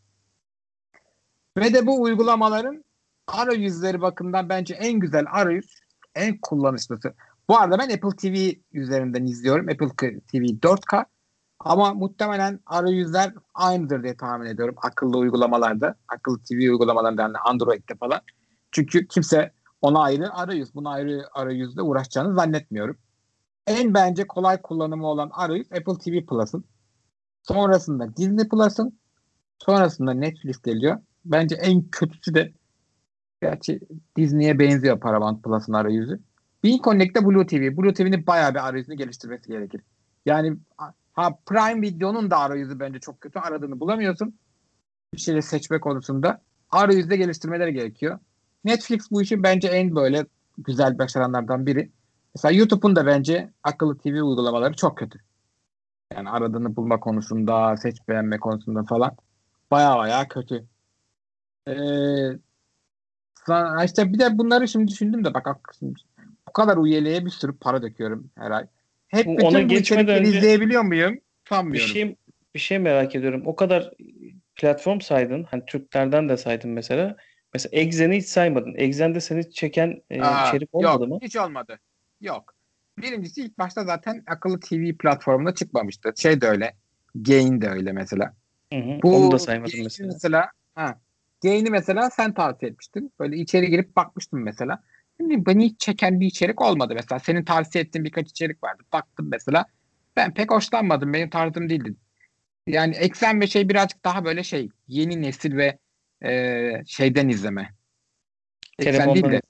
Ve de bu uygulamaların arayüzleri bakımından bence en güzel arayüz, en kullanışlısı. Bu arada ben Apple TV üzerinden izliyorum. Apple TV 4K. Ama muhtemelen arayüzler aynıdır diye tahmin ediyorum. Akıllı uygulamalarda, akıllı TV uygulamalarında yani Android'de falan. Çünkü kimse ona ayrı arayüz, buna ayrı arayüzle uğraşacağını zannetmiyorum. En bence kolay kullanımı olan arayüz Apple TV Plus'ın. Sonrasında Disney Plus'ın. Sonrasında Netflix geliyor. Bence en kötüsü de gerçi Disney'e benziyor Paramount Plus'ın arayüzü. Bean Connect'te Blue TV. Blue TV'nin bayağı bir arayüzünü geliştirmesi gerekir. Yani ha Prime Video'nun da arayüzü bence çok kötü. Aradığını bulamıyorsun. Bir şeyleri seçme konusunda. Arayüzde geliştirmeleri gerekiyor. Netflix bu işi bence en böyle güzel başaranlardan biri. Mesela YouTube'un da bence akıllı TV uygulamaları çok kötü. Yani aradığını bulma konusunda, seç beğenme konusunda falan baya baya kötü. Ee, işte bir de bunları şimdi düşündüm de bak bu kadar üyeliğe bir sürü para döküyorum her ay. Hep bütün bu içerikleri önce izleyebiliyor muyum? Sanmıyorum. Bir şey, bir şey merak ediyorum. O kadar platform saydın. Hani Türklerden de saydın mesela. Mesela Exen'i hiç saymadın. Exen'de seni çeken e, Aa, içerik olmadı yok, mı? Hiç olmadı. Yok. Birincisi ilk başta zaten akıllı TV platformuna çıkmamıştı. Şey de öyle. Gain de öyle mesela. Hı hı, Bu, onu da saymadım mesela. Mesela ha, Gain'i mesela sen tavsiye etmiştin. Böyle içeri girip bakmıştım mesela. Şimdi beni hiç çeken bir içerik olmadı mesela. Senin tavsiye ettiğin birkaç içerik vardı. Baktım mesela. Ben pek hoşlanmadım. Benim tarzım değildi. Yani eksen ve şey birazcık daha böyle şey yeni nesil ve e, şeyden izleme. Eksen değil de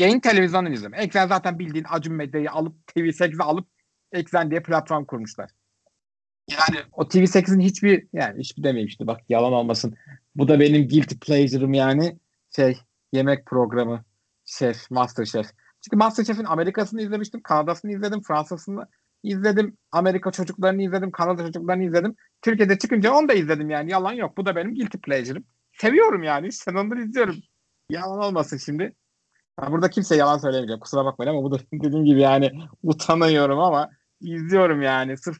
Gain televizyondan izleme. Eksen zaten bildiğin Acun Medya'yı alıp TV8'e alıp Eksen diye platform kurmuşlar. Yani o TV8'in hiçbir yani hiçbir demeyeyim işte bak yalan olmasın. Bu da benim guilty pleasure'ım yani şey yemek programı şef, master şef. Çünkü Masterchef'in Amerika'sını izlemiştim, Kanada'sını izledim, Fransa'sını izledim, Amerika çocuklarını izledim, Kanada çocuklarını izledim. Türkiye'de çıkınca onu da izledim yani yalan yok. Bu da benim guilty pleasure'ım. Seviyorum yani. Sen onları izliyorum. Yalan olmasın şimdi. Burada kimse yalan söylemeyecek. Kusura bakmayın ama bu da dediğim gibi yani utanıyorum ama izliyorum yani. Sırf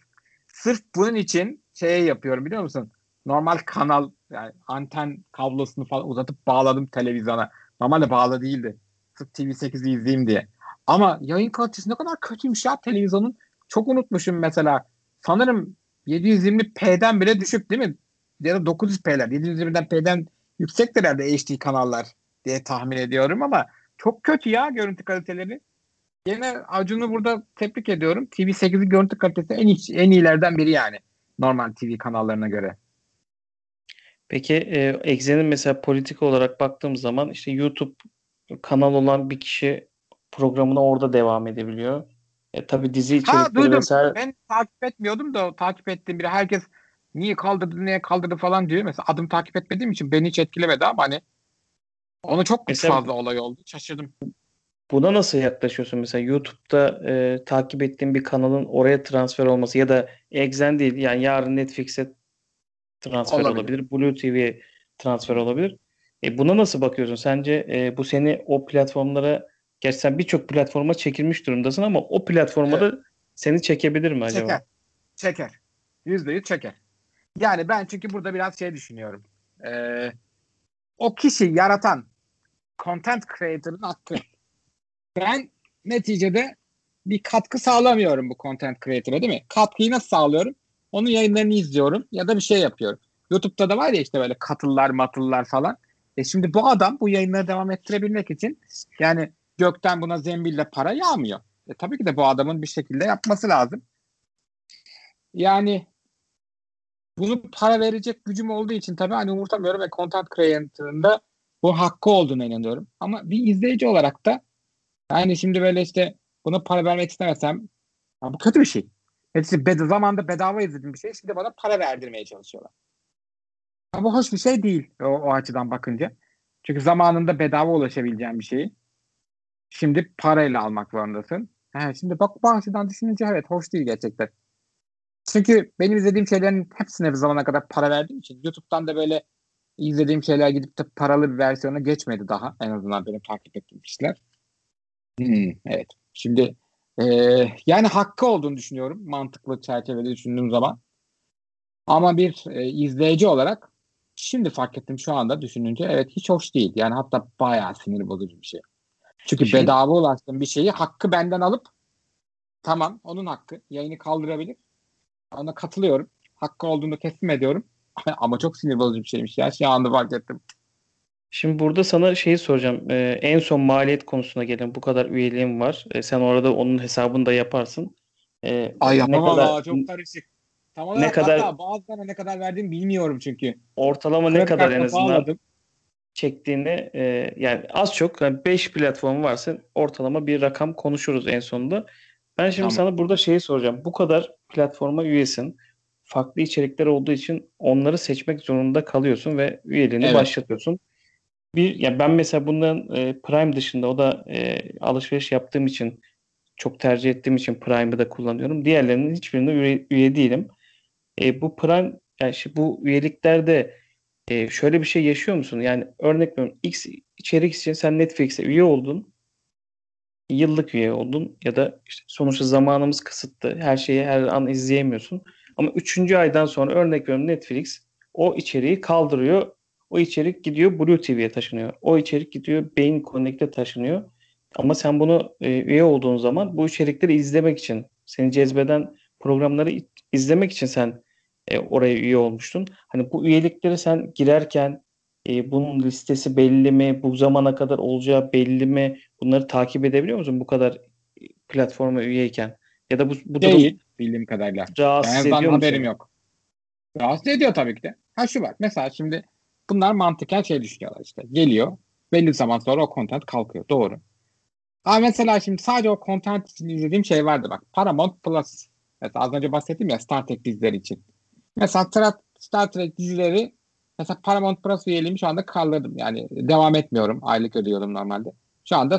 sırf bunun için şey yapıyorum biliyor musun? Normal kanal yani anten kablosunu falan uzatıp bağladım televizyona. Normalde bağlı değildi. Sırf TV8'i izleyeyim diye. Ama yayın kalitesi ne kadar kötüymüş ya televizyonun. Çok unutmuşum mesela. Sanırım 720p'den bile düşük değil mi? Ya da 900p'ler. 720'den p'den yüksektir herhalde HD kanallar diye tahmin ediyorum ama çok kötü ya görüntü kaliteleri. Yine Acun'u burada tebrik ediyorum. TV8'in görüntü kalitesi en, iyi, en iyilerden biri yani. Normal TV kanallarına göre. Peki e, Exe'nin mesela politik olarak baktığım zaman işte YouTube kanal olan bir kişi programına orada devam edebiliyor. E, tabii dizi içerikleri ha, duydum. vesaire. Ben takip etmiyordum da takip ettiğim biri herkes niye kaldırdı niye kaldırdı falan diyor. Mesela adım takip etmediğim için beni hiç etkilemedi ama hani onu çok mesela, fazla olay oldu. Şaşırdım. Buna nasıl yaklaşıyorsun? Mesela YouTube'da e, takip ettiğin bir kanalın oraya transfer olması ya da Exen değil yani yarın Netflix'e transfer olabilir. olabilir. Blue TV'ye transfer olabilir. E, buna nasıl bakıyorsun? Sence e, bu seni o platformlara gerçi sen birçok platforma çekilmiş durumdasın ama o platforma evet. seni çekebilir mi acaba? Çeker. Çeker. Yüzde yüz çeker. Yani ben çünkü burada biraz şey düşünüyorum. Ee, o kişi yaratan content creator'ın hakkı. Ben neticede bir katkı sağlamıyorum bu content creator'a değil mi? Katkıyı nasıl sağlıyorum? Onun yayınlarını izliyorum ya da bir şey yapıyorum. YouTube'da da var ya işte böyle katıllar matıllar falan. E şimdi bu adam bu yayınları devam ettirebilmek için yani gökten buna zembille para yağmıyor. E tabii ki de bu adamın bir şekilde yapması lazım. Yani bunu para verecek gücüm olduğu için tabii hani umurtamıyorum ve content creator'ın da bu hakkı olduğuna inanıyorum. Ama bir izleyici olarak da yani şimdi böyle işte buna para vermek istemesem bu kötü bir şey. Hepsi bed zamanda bedava izlediğim bir şey. Şimdi bana para verdirmeye çalışıyorlar. Ama bu hoş bir şey değil o, o açıdan bakınca. Çünkü zamanında bedava ulaşabileceğim bir şeyi şimdi parayla almak zorundasın. He, şimdi bak bu açıdan düşününce evet hoş değil gerçekten. Çünkü benim izlediğim şeylerin hepsine bir zamana kadar para verdiğim için YouTube'dan da böyle izlediğim şeyler gidip de paralı bir versiyona geçmedi daha. En azından benim takip ettiğim kişiler. Hmm, evet. Şimdi e, yani hakkı olduğunu düşünüyorum mantıklı çerçevede düşündüğüm zaman. Ama bir e, izleyici olarak şimdi fark ettim şu anda düşününce evet hiç hoş değil. Yani hatta bayağı sinir bozucu bir şey. Çünkü şey... bedava ulaştığım bir şeyi hakkı benden alıp tamam onun hakkı yayını kaldırabilir. Ona katılıyorum. Hakkı olduğunu teslim ediyorum. Ama çok sinir bozucu bir şeymiş ya. Şu anda fark ettim. Şimdi burada sana şeyi soracağım. Ee, en son maliyet konusuna gelin. Bu kadar üyeliğim var. Ee, sen orada onun hesabını da yaparsın. Ee, Ay yapamam ne kadar, çok karışık. Tam olarak ne kadar, bazılarına ne kadar verdiğimi bilmiyorum çünkü. Ortalama ne kadar en azından bağladım. çektiğini e, yani az çok 5 yani platform varsa ortalama bir rakam konuşuruz en sonunda. Ben şimdi tamam. sana burada şeyi soracağım. Bu kadar platforma üyesin. Farklı içerikler olduğu için onları seçmek zorunda kalıyorsun ve üyeliğini evet. başlatıyorsun. Bir ya ben mesela bundan e, Prime dışında o da e, alışveriş yaptığım için çok tercih ettiğim için Prime'ı da kullanıyorum. Diğerlerinin hiçbirine üye, üye değilim. E, bu Prime yani işte bu üyeliklerde e, şöyle bir şey yaşıyor musun? Yani örnek veriyorum X içerik için sen Netflix'e üye oldun yıllık üye oldun ya da işte sonuçta zamanımız kısıtlı. Her şeyi her an izleyemiyorsun. Ama üçüncü aydan sonra örnek veriyorum Netflix o içeriği kaldırıyor. O içerik gidiyor Blue TV'ye taşınıyor. O içerik gidiyor Beyin Connect'e taşınıyor. Ama sen bunu e, üye olduğun zaman bu içerikleri izlemek için, seni cezbeden programları izlemek için sen e, oraya üye olmuştun. Hani bu üyelikleri sen girerken e, bunun listesi belli mi? Bu zamana kadar olacağı belli mi? Bunları takip edebiliyor musun bu kadar platforma üyeyken? Ya da bu, bu Değil, durum bildiğim kadarıyla. Rahatsız yani ediyor haberim yok. Rahatsız ediyor tabii ki de. Ha şu var. Mesela şimdi bunlar mantıken şey düşünüyorlar işte. Geliyor. Belli zaman sonra o content kalkıyor. Doğru. Ama mesela şimdi sadece o content için izlediğim şey vardı bak. Paramount Plus. Mesela az önce bahsettim ya Star Trek dizileri için. Mesela Star Trek dizileri Mesela Paramount Plus üyeliğimi şu anda kaldırdım. Yani devam etmiyorum. Aylık ödüyorum normalde. Şu anda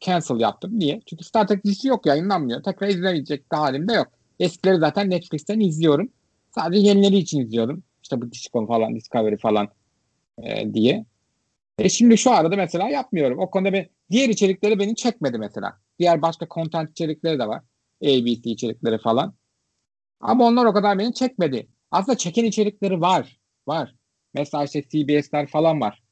cancel yaptım. Niye? Çünkü Star Trek dizisi yok yayınlanmıyor. Tekrar izlemeyecek de halimde yok. Eskileri zaten Netflix'ten izliyorum. Sadece yenileri için izliyorum. İşte bu Discovery falan, Discovery falan e, diye. E şimdi şu arada mesela yapmıyorum. O konuda bir diğer içerikleri beni çekmedi mesela. Diğer başka content içerikleri de var. ABC içerikleri falan. Ama onlar o kadar beni çekmedi. Aslında çeken içerikleri var. Var. Mesela işte CBS'ler falan var.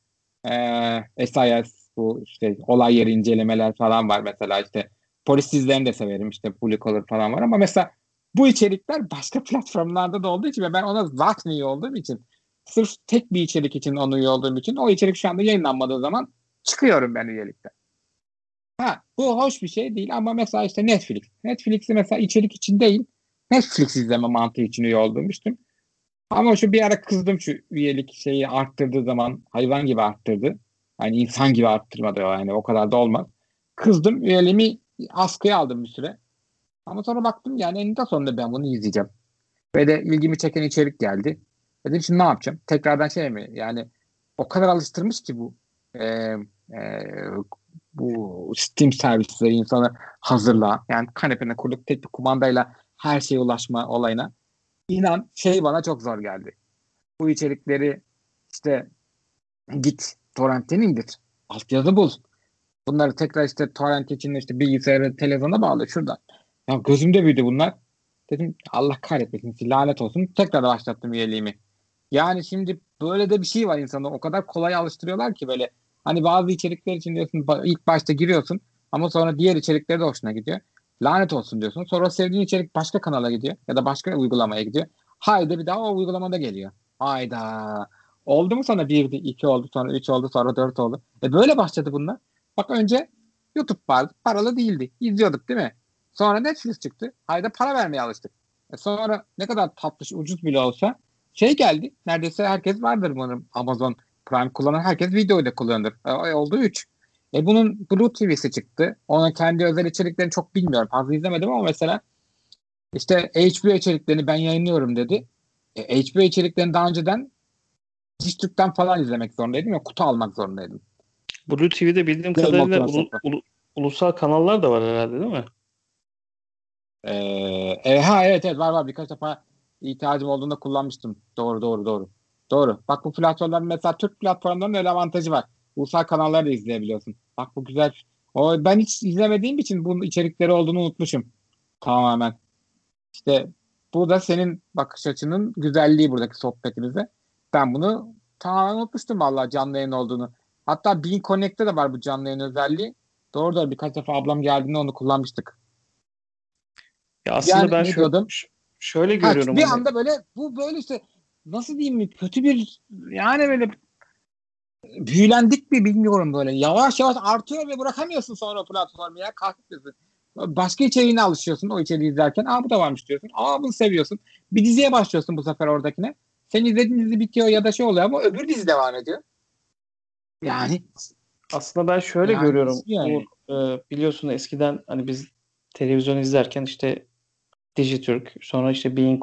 Ee, SIS bu işte olay yeri incelemeler falan var mesela işte polis dizilerini de severim işte Blue Collar falan var ama mesela bu içerikler başka platformlarda da olduğu için ve ben ona zaten iyi olduğum için sırf tek bir içerik için onu üye olduğum için o içerik şu anda yayınlanmadığı zaman çıkıyorum ben üyelikten. Ha bu hoş bir şey değil ama mesela işte Netflix. Netflix'i mesela içerik için değil Netflix izleme mantığı için üye olduğumuştum. Ama şu bir ara kızdım şu üyelik şeyi arttırdığı zaman hayvan gibi arttırdı. Yani insan gibi arttırmadı yani o kadar da olmaz. Kızdım üyeliğimi askıya aldım bir süre. Ama sonra baktım yani eninde sonunda ben bunu izleyeceğim. Ve de ilgimi çeken içerik geldi. Dedim şimdi ne yapacağım? Tekrardan şey mi? Yani o kadar alıştırmış ki bu e, e, bu Steam servisleri insanı hazırla. Yani kanepene kurup tek bir kumandayla her şeye ulaşma olayına. İnan şey bana çok zor geldi. Bu içerikleri işte git torrentten indir. Altyazı bul. Bunları tekrar işte torrent için işte bilgisayara, televizyona bağlı şuradan. Ya gözümde büyüdü bunlar. Dedim Allah kahretmesin lanet olsun. Tekrar başlattım üyeliğimi. Yani şimdi böyle de bir şey var insanı. O kadar kolay alıştırıyorlar ki böyle. Hani bazı içerikler için diyorsun ilk başta giriyorsun ama sonra diğer içerikleri de hoşuna gidiyor. Lanet olsun diyorsun. Sonra sevdiğin içerik başka kanala gidiyor ya da başka uygulamaya gidiyor. Haydi bir daha o uygulamada geliyor. Hayda. Oldu mu sana bir, iki oldu, sonra üç oldu, sonra dört oldu. E böyle başladı bunlar. Bak önce YouTube vardı. Paralı değildi. İzliyorduk değil mi? Sonra Netflix çıktı. Hayda para vermeye alıştık. E sonra ne kadar tatlış, ucuz bile olsa şey geldi. Neredeyse herkes vardır umarım. Amazon Prime kullanan herkes videoyu da kullanır. E, oldu 3. E bunun Blue TV'si çıktı. Onun kendi özel içeriklerini çok bilmiyorum. Fazla izlemedim ama mesela işte HBO içeriklerini ben yayınlıyorum dedi. E, HBO içeriklerini daha önceden Dijitürk'ten falan izlemek zorundaydım ya kutu almak zorundaydım. Blue TV'de bildiğim Game kadarıyla ulu, ulu, ulusal kanallar da var herhalde değil mi? Ee, e, ha evet evet var var birkaç defa ihtiyacım olduğunda kullanmıştım. Doğru doğru doğru. Doğru. Bak bu platformların mesela Türk platformlarının öyle avantajı var. Ulusal kanalları da izleyebiliyorsun. Bak bu güzel. O, ben hiç izlemediğim için bunun içerikleri olduğunu unutmuşum. Tamamen. İşte bu da senin bakış açının güzelliği buradaki sohbetimizde. Ben bunu tamamen unutmuştum vallahi canlı yayın olduğunu. Hatta Bean Connect'te de var bu canlı yayın özelliği. Doğru doğru birkaç defa ablam geldiğinde onu kullanmıştık. Ya aslında yani, ben şöyle, şöyle görüyorum. Ha, bir hani. anda böyle bu böyle işte nasıl diyeyim mi kötü bir yani böyle büyülendik mi bilmiyorum böyle. Yavaş yavaş artıyor ve bırakamıyorsun sonra platformu ya kahretmesin. Başka içeriğine alışıyorsun o içeriği izlerken. Aa bu da varmış diyorsun. Aa bunu seviyorsun. Bir diziye başlıyorsun bu sefer oradakine. Sen izlediğin dizi bitiyor ya da şey oluyor ama öbür dizi devam ediyor. Yani aslında ben şöyle yani, görüyorum. Yani. Bu, e, biliyorsun eskiden hani biz televizyon izlerken işte Dijitürk sonra işte Bein,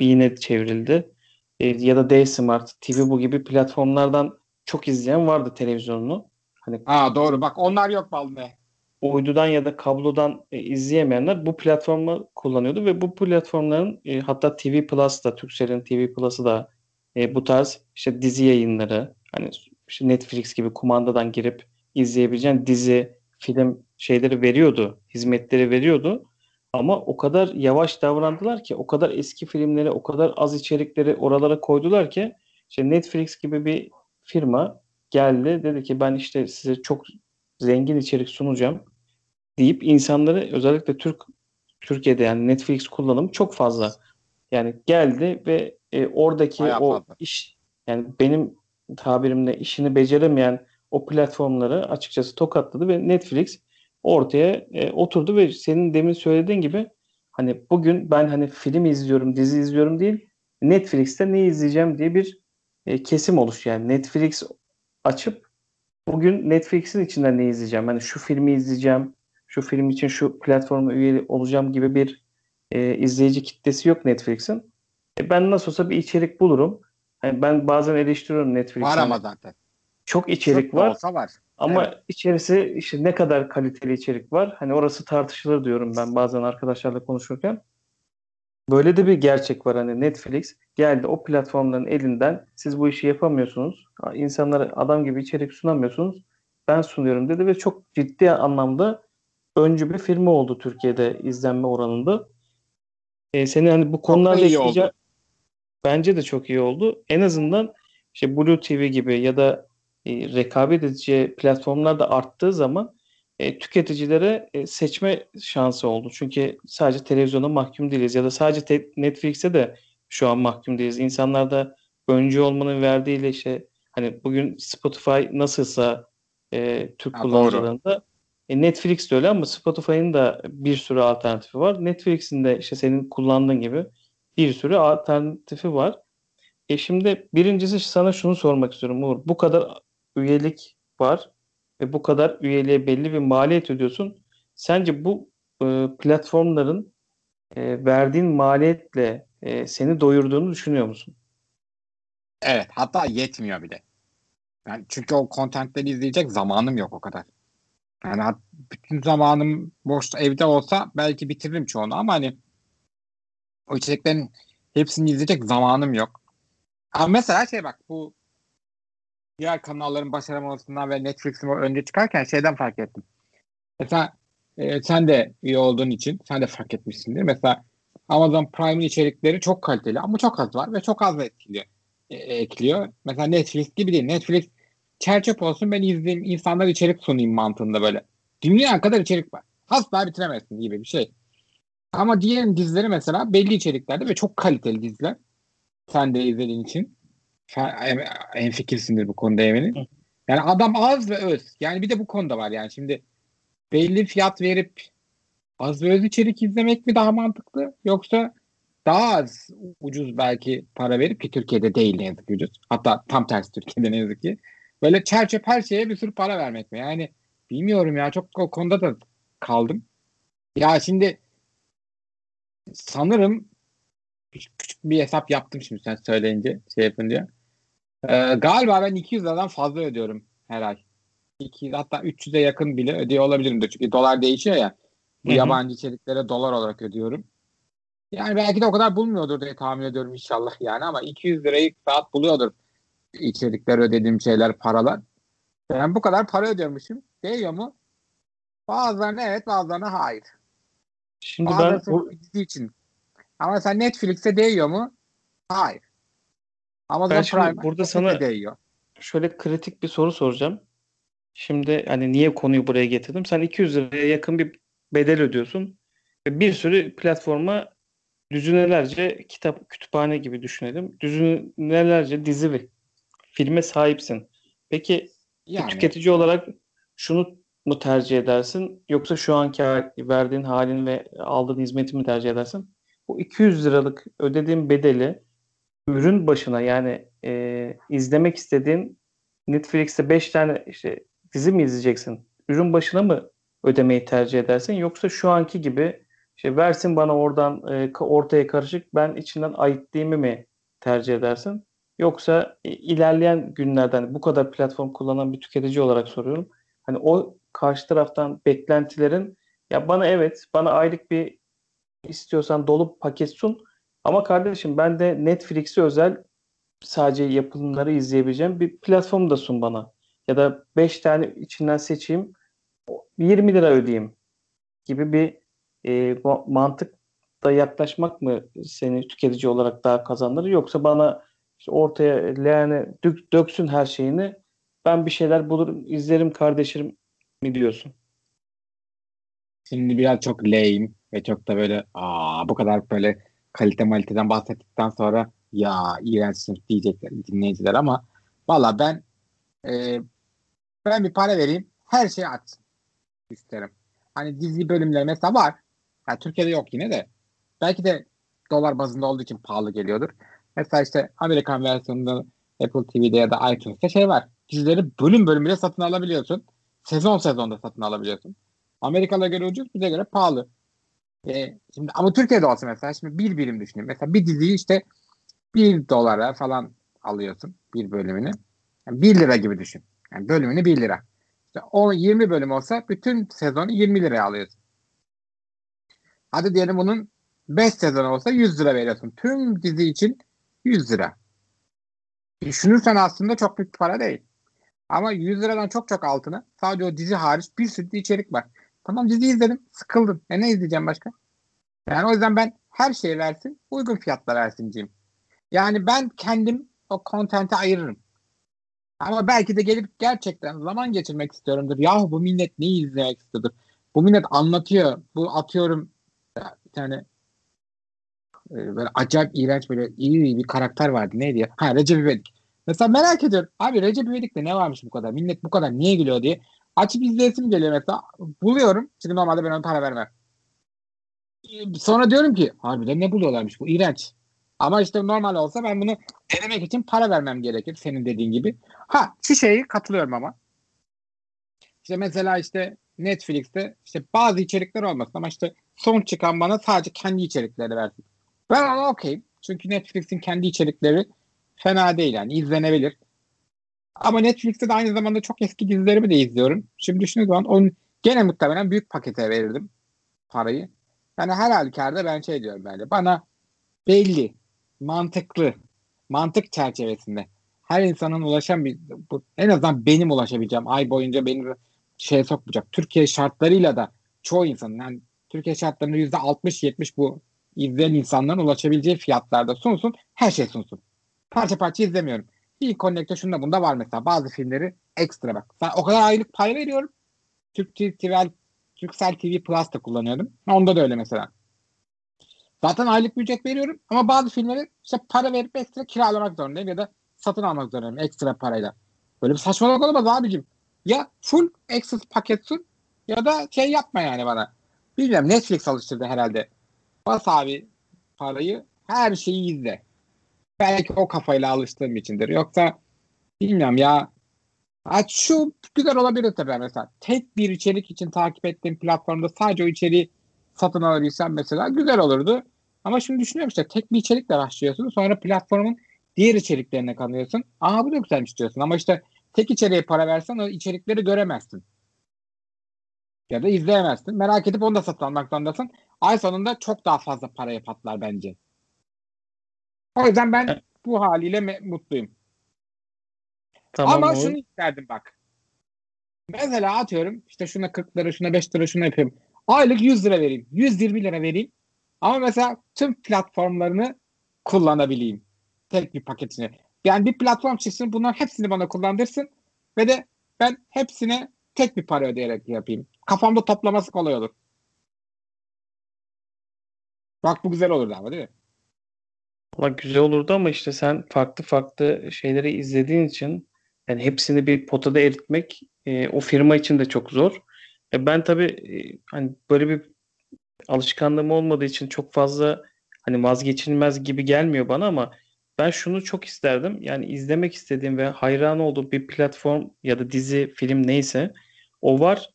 Bein'e çevrildi. E, ya da D Smart, TV bu gibi platformlardan çok izleyen vardı televizyonunu. Hani Aa doğru bak onlar yok vallahi. Uydudan ya da kablodan e, izleyemeyenler bu platformu kullanıyordu ve bu platformların e, hatta TV Plus da Turkcell'in TV Plus'ı da e, bu tarz işte dizi yayınları hani işte Netflix gibi kumandadan girip izleyebileceğin dizi, film şeyleri veriyordu, hizmetleri veriyordu. Ama o kadar yavaş davrandılar ki, o kadar eski filmleri, o kadar az içerikleri oralara koydular ki işte Netflix gibi bir firma geldi dedi ki ben işte size çok zengin içerik sunacağım deyip insanları özellikle Türk Türkiye'de yani Netflix kullanımı çok fazla. Yani geldi ve e, oradaki Bayağı o iş yani benim tabirimle işini beceremeyen o platformları açıkçası tokatladı ve Netflix ortaya e, oturdu ve senin demin söylediğin gibi hani bugün ben hani film izliyorum, dizi izliyorum değil Netflix'te ne izleyeceğim diye bir e, kesim oluş yani Netflix açıp bugün Netflix'in içinden ne izleyeceğim? Hani şu filmi izleyeceğim, şu film için şu platforma üye olacağım gibi bir e, izleyici kitlesi yok Netflix'in. E, ben nasıl olsa bir içerik bulurum. Yani ben bazen eleştiriyorum Netflix'in. Var ama zaten. Çok içerik Çok var. Olsa var. Ama evet. içerisi işte ne kadar kaliteli içerik var. Hani orası tartışılır diyorum ben bazen arkadaşlarla konuşurken. Böyle de bir gerçek var hani Netflix geldi o platformların elinden siz bu işi yapamıyorsunuz. İnsanlara adam gibi içerik sunamıyorsunuz. Ben sunuyorum dedi ve çok ciddi anlamda öncü bir firma oldu Türkiye'de izlenme oranında. E, seni hani bu konularda ekleyeceğim. Bence de çok iyi oldu. En azından işte Blue TV gibi ya da e, rekabet edici platformlar da arttığı zaman e, tüketicilere e, seçme şansı oldu. Çünkü sadece televizyona mahkum değiliz ya da sadece Netflix'e de şu an mahkum değiliz. İnsanlar da öncü olmanın verdiğiyle işte hani bugün Spotify nasılsa e, Türk ha, kullanıcılarında e, Netflix de öyle ama Spotify'ın da bir sürü alternatifi var. Netflix'in de işte senin kullandığın gibi bir sürü alternatifi var. E şimdi birincisi sana şunu sormak istiyorum Uğur. Bu kadar üyelik var ve bu kadar üyeliğe belli bir maliyet ödüyorsun. Sence bu e, platformların e, verdiğin maliyetle e, seni doyurduğunu düşünüyor musun? Evet. Hatta yetmiyor bile. Yani çünkü o kontentleri izleyecek zamanım yok o kadar. Yani bütün zamanım boş evde olsa belki bitiririm çoğunu ama hani o içeriklerin hepsini izleyecek zamanım yok. Ama mesela şey bak bu diğer kanalların başaramamasından ve Netflix'in önde çıkarken şeyden fark ettim. Mesela e, sen de üye olduğun için sen de fark etmişsindir. Mesela Amazon Prime'in içerikleri çok kaliteli ama çok az var ve çok az etkiliyor. E, ekliyor. Mesela Netflix gibi değil. Netflix çerçöp olsun ben izleyeyim insanlar içerik sunayım mantığında böyle. Dünya kadar içerik var. Asla bitiremezsin gibi bir şey. Ama diğer dizileri mesela belli içeriklerde ve çok kaliteli diziler. Sen de izlediğin için. En fikirsindir bu konuda eminim. Yani adam az ve öz. Yani bir de bu konuda var yani şimdi belli fiyat verip az ve öz içerik izlemek mi daha mantıklı yoksa daha az ucuz belki para verip ki Türkiye'de değil ne yazık ki ucuz. Hatta tam tersi Türkiye'de ne yazık ki. Böyle çerçöp her şeye bir sürü para vermek mi? Yani bilmiyorum ya çok o konuda da kaldım. Ya şimdi sanırım küçük, küçük bir hesap yaptım şimdi sen söyleyince şey yapınca. Ee, galiba ben 200 liradan fazla ödüyorum her ay. 200 hatta 300'e yakın bile ödüyor olabilirim de çünkü dolar değişiyor ya. Bu Hı-hı. yabancı içeriklere dolar olarak ödüyorum. Yani belki de o kadar bulmuyordur diye tahmin ediyorum inşallah yani ama 200 lirayı saat buluyordur içerikler ödediğim şeyler paralar. Ben bu kadar para ödüyormuşum. Değiyor mu? Bazılarına evet bazılarına hayır. Şimdi ben bu için. Ama sen Netflix'e değiyor mu? Hayır. Amazon ben Prime burada sana değiyor. şöyle kritik bir soru soracağım. Şimdi hani niye konuyu buraya getirdim? Sen 200 liraya yakın bir bedel ödüyorsun. Ve bir sürü platforma düzinelerce kitap, kütüphane gibi düşünelim. Düzinelerce dizi ve filme sahipsin. Peki yani. tüketici olarak şunu mu tercih edersin yoksa şu anki verdiğin halin ve aldığın hizmeti mi tercih edersin? Bu 200 liralık ödediğin bedeli ürün başına yani e, izlemek istediğin Netflix'te 5 tane işte dizi mi izleyeceksin? Ürün başına mı ödemeyi tercih edersin yoksa şu anki gibi işte versin bana oradan e, ortaya karışık ben içinden ayıtlayayım mi tercih edersin? Yoksa ilerleyen günlerden bu kadar platform kullanan bir tüketici olarak soruyorum. Hani o karşı taraftan beklentilerin ya bana evet bana aylık bir istiyorsan dolu paket sun ama kardeşim ben de Netflix'e özel sadece yapımları izleyebileceğim bir platform da sun bana. Ya da 5 tane içinden seçeyim 20 lira ödeyeyim gibi bir e, mantık da yaklaşmak mı seni tüketici olarak daha kazandırır yoksa bana işte ortaya leğene dök, döksün her şeyini ben bir şeyler bulurum izlerim kardeşim mi diyorsun? Şimdi biraz çok lame ve çok da böyle aa bu kadar böyle kalite maliteden bahsettikten sonra ya iğrençsin diyecekler dinleyiciler ama valla ben e, ben bir para vereyim her şeyi açsın isterim. Hani dizi bölümleri mesela var. Yani Türkiye'de yok yine de. Belki de dolar bazında olduğu için pahalı geliyordur. Mesela işte Amerikan versiyonunda Apple TV'de ya da iTunes'ta şey var. Dizileri bölüm bölümüyle satın alabiliyorsun. Sezon sezonda satın alabiliyorsun. Amerika'da göre ucuz, bize göre pahalı. E, şimdi ama Türkiye'de olsa mesela şimdi bir birim düşünün. Mesela bir diziyi işte bir dolara falan alıyorsun bir bölümünü. Yani bir lira gibi düşün. Yani bölümünü bir lira. İşte o 20 bölüm olsa bütün sezonu 20 liraya alıyorsun. Hadi diyelim bunun 5 sezon olsa 100 lira veriyorsun. Tüm dizi için 100 lira. Düşünürsen aslında çok büyük para değil. Ama 100 liradan çok çok altına sadece o dizi hariç bir sürü içerik var. Tamam dizi izledim. Sıkıldım. E ne izleyeceğim başka? Yani o yüzden ben her şeyi versin. Uygun fiyatla versinciyim. Yani ben kendim o kontente ayırırım. Ama belki de gelip gerçekten zaman geçirmek istiyorumdur. Yahu bu millet ne izlemek istiyordur? Bu millet anlatıyor. Bu atıyorum bir tane e, böyle acayip iğrenç böyle iyi bir karakter vardı. Neydi ya? Ha Recep İvedik. Mesela merak ediyorum. Abi Recep İvedik'te ne varmış bu kadar? Millet bu kadar niye gülüyor diye. Açıp izleyesim geliyor mesela. Buluyorum. Çünkü normalde ben ona para vermem. Sonra diyorum ki harbiden ne buluyorlarmış bu iğrenç. Ama işte normal olsa ben bunu denemek için para vermem gerekir senin dediğin gibi. Ha şu şeyi katılıyorum ama. İşte mesela işte Netflix'te işte bazı içerikler olmasın ama işte son çıkan bana sadece kendi içerikleri versin. Ben ona okeyim. Çünkü Netflix'in kendi içerikleri fena değil yani izlenebilir. Ama Netflix'te de aynı zamanda çok eski dizilerimi de izliyorum. Şimdi düşündüğüm zaman onu gene muhtemelen büyük pakete verirdim parayı. Yani her halükarda ben şey diyorum böyle. Bana belli, mantıklı, mantık çerçevesinde her insanın ulaşan bir bu, en azından benim ulaşabileceğim ay boyunca beni şeye sokmayacak. Türkiye şartlarıyla da çoğu insanın yani Türkiye şartlarında yüzde 60-70 bu izleyen insanların ulaşabileceği fiyatlarda sunsun. Her şey sunsun. Parça parça izlemiyorum. İlk Connect'te şunda bunda var mesela. Bazı filmleri ekstra bak. Ben o kadar aylık pay veriyorum. Türk TV, Türksel TV Plus da kullanıyordum. Onda da öyle mesela. Zaten aylık bir ücret veriyorum ama bazı filmleri işte para verip ekstra kiralamak zorundayım ya da satın almak zorundayım ekstra parayla. Böyle bir saçmalık olamaz abicim. Ya full access paket sun ya da şey yapma yani bana. Bilmiyorum Netflix alıştırdı herhalde. Bas abi parayı her şeyi izle. Belki o kafayla alıştığım içindir. Yoksa bilmiyorum ya. Ha, şu güzel olabilir tabii mesela. Tek bir içerik için takip ettiğim platformda sadece o içeriği satın alabilsem mesela güzel olurdu. Ama şimdi düşünüyorum işte tek bir içerikle başlıyorsun. Sonra platformun diğer içeriklerine kanıyorsun. Aa bu da güzelmiş diyorsun. Ama işte tek içeriğe para versen o içerikleri göremezsin. Ya da izleyemezsin. Merak edip onu da satın almak zorundasın. Ay sonunda çok daha fazla paraya patlar bence. O yüzden ben bu haliyle mutluyum. Tamam, Ama o... şunu isterdim bak. Mesela atıyorum işte şuna 40 lira şuna 5 lira şuna yapayım. Aylık 100 lira vereyim. 120 lira vereyim. Ama mesela tüm platformlarını kullanabileyim. Tek bir paketini. Yani bir platform çıksın bunların hepsini bana kullandırsın ve de ben hepsine tek bir para ödeyerek yapayım. Kafamda toplaması kolay olur. Bak bu güzel olurdu ama değil mi? Valla güzel olurdu ama işte sen farklı farklı şeyleri izlediğin için yani hepsini bir potada eritmek e, o firma için de çok zor. E, ben tabii e, hani böyle bir alışkanlığım olmadığı için çok fazla hani vazgeçilmez gibi gelmiyor bana ama ben şunu çok isterdim. Yani izlemek istediğim ve hayran olduğum bir platform ya da dizi, film neyse o var.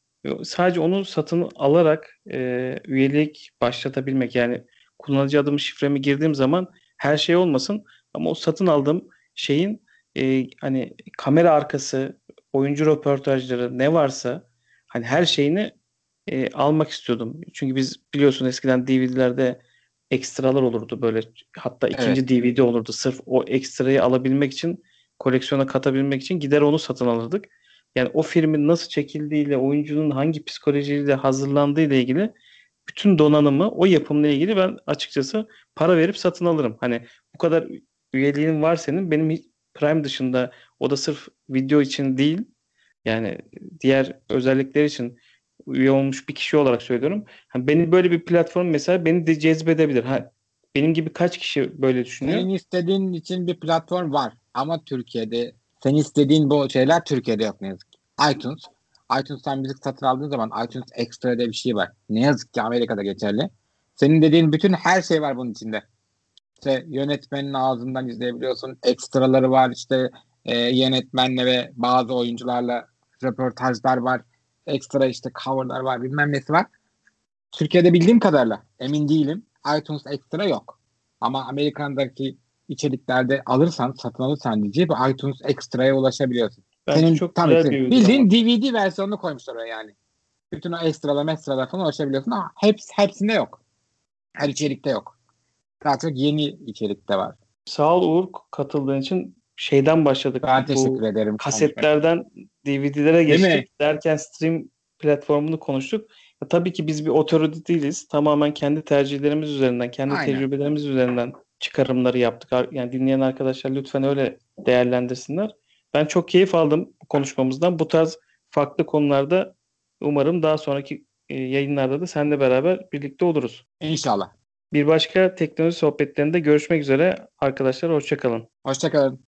Sadece onu satın alarak e, üyelik başlatabilmek yani kullanıcı adımı şifremi girdiğim zaman her şey olmasın ama o satın aldığım şeyin e, hani kamera arkası, oyuncu röportajları ne varsa hani her şeyini e, almak istiyordum. Çünkü biz biliyorsun eskiden DVD'lerde ekstralar olurdu böyle hatta ikinci evet. DVD olurdu. Sırf o ekstrayı alabilmek için koleksiyona katabilmek için gider onu satın alırdık. Yani o filmin nasıl çekildiğiyle, oyuncunun hangi psikolojiyle hazırlandığı ile ilgili bütün donanımı o yapımla ilgili ben açıkçası para verip satın alırım. Hani bu kadar üyeliğin var senin. Benim Prime dışında o da sırf video için değil yani diğer özellikler için üye olmuş bir kişi olarak söylüyorum. Hani beni böyle bir platform mesela beni de cezbedebilir. Ha, benim gibi kaç kişi böyle düşünüyor? Senin istediğin için bir platform var ama Türkiye'de senin istediğin bu şeyler Türkiye'de yok ne yazık ki. iTunes iTunes'tan müzik satın aldığın zaman iTunes Extra diye bir şey var. Ne yazık ki Amerika'da geçerli. Senin dediğin bütün her şey var bunun içinde. İşte yönetmenin ağzından izleyebiliyorsun. Ekstraları var işte e, yönetmenle ve bazı oyuncularla röportajlar var. Ekstra işte coverlar var bilmem nesi var. Türkiye'de bildiğim kadarıyla emin değilim. iTunes Extra yok. Ama Amerikan'daki içeriklerde alırsan, satın alırsan diyeceği bu iTunes Extra'ya ulaşabiliyorsun. Bence Senin çok tam güzel bir bildiğin DVD versiyonunu koymuşlar oraya yani. Bütün o ekstralar, ekstralar falan ulaşabiliyorsun ama hepsi, hepsinde yok. Her içerikte yok. Daha çok yeni içerikte var. Sağ ol Uğur katıldığın için. Şeyden başladık. Ben Bu teşekkür ederim. Kasetlerden DVD'lere geçtik. Derken stream platformunu konuştuk. Ya, tabii ki biz bir otorite değiliz. Tamamen kendi tercihlerimiz üzerinden, kendi Aynen. tecrübelerimiz üzerinden çıkarımları yaptık. Yani dinleyen arkadaşlar lütfen öyle değerlendirsinler. Ben çok keyif aldım konuşmamızdan. Bu tarz farklı konularda umarım daha sonraki e, yayınlarda da seninle beraber birlikte oluruz. İnşallah. Bir başka teknoloji sohbetlerinde görüşmek üzere arkadaşlar. Hoşçakalın. Hoşçakalın.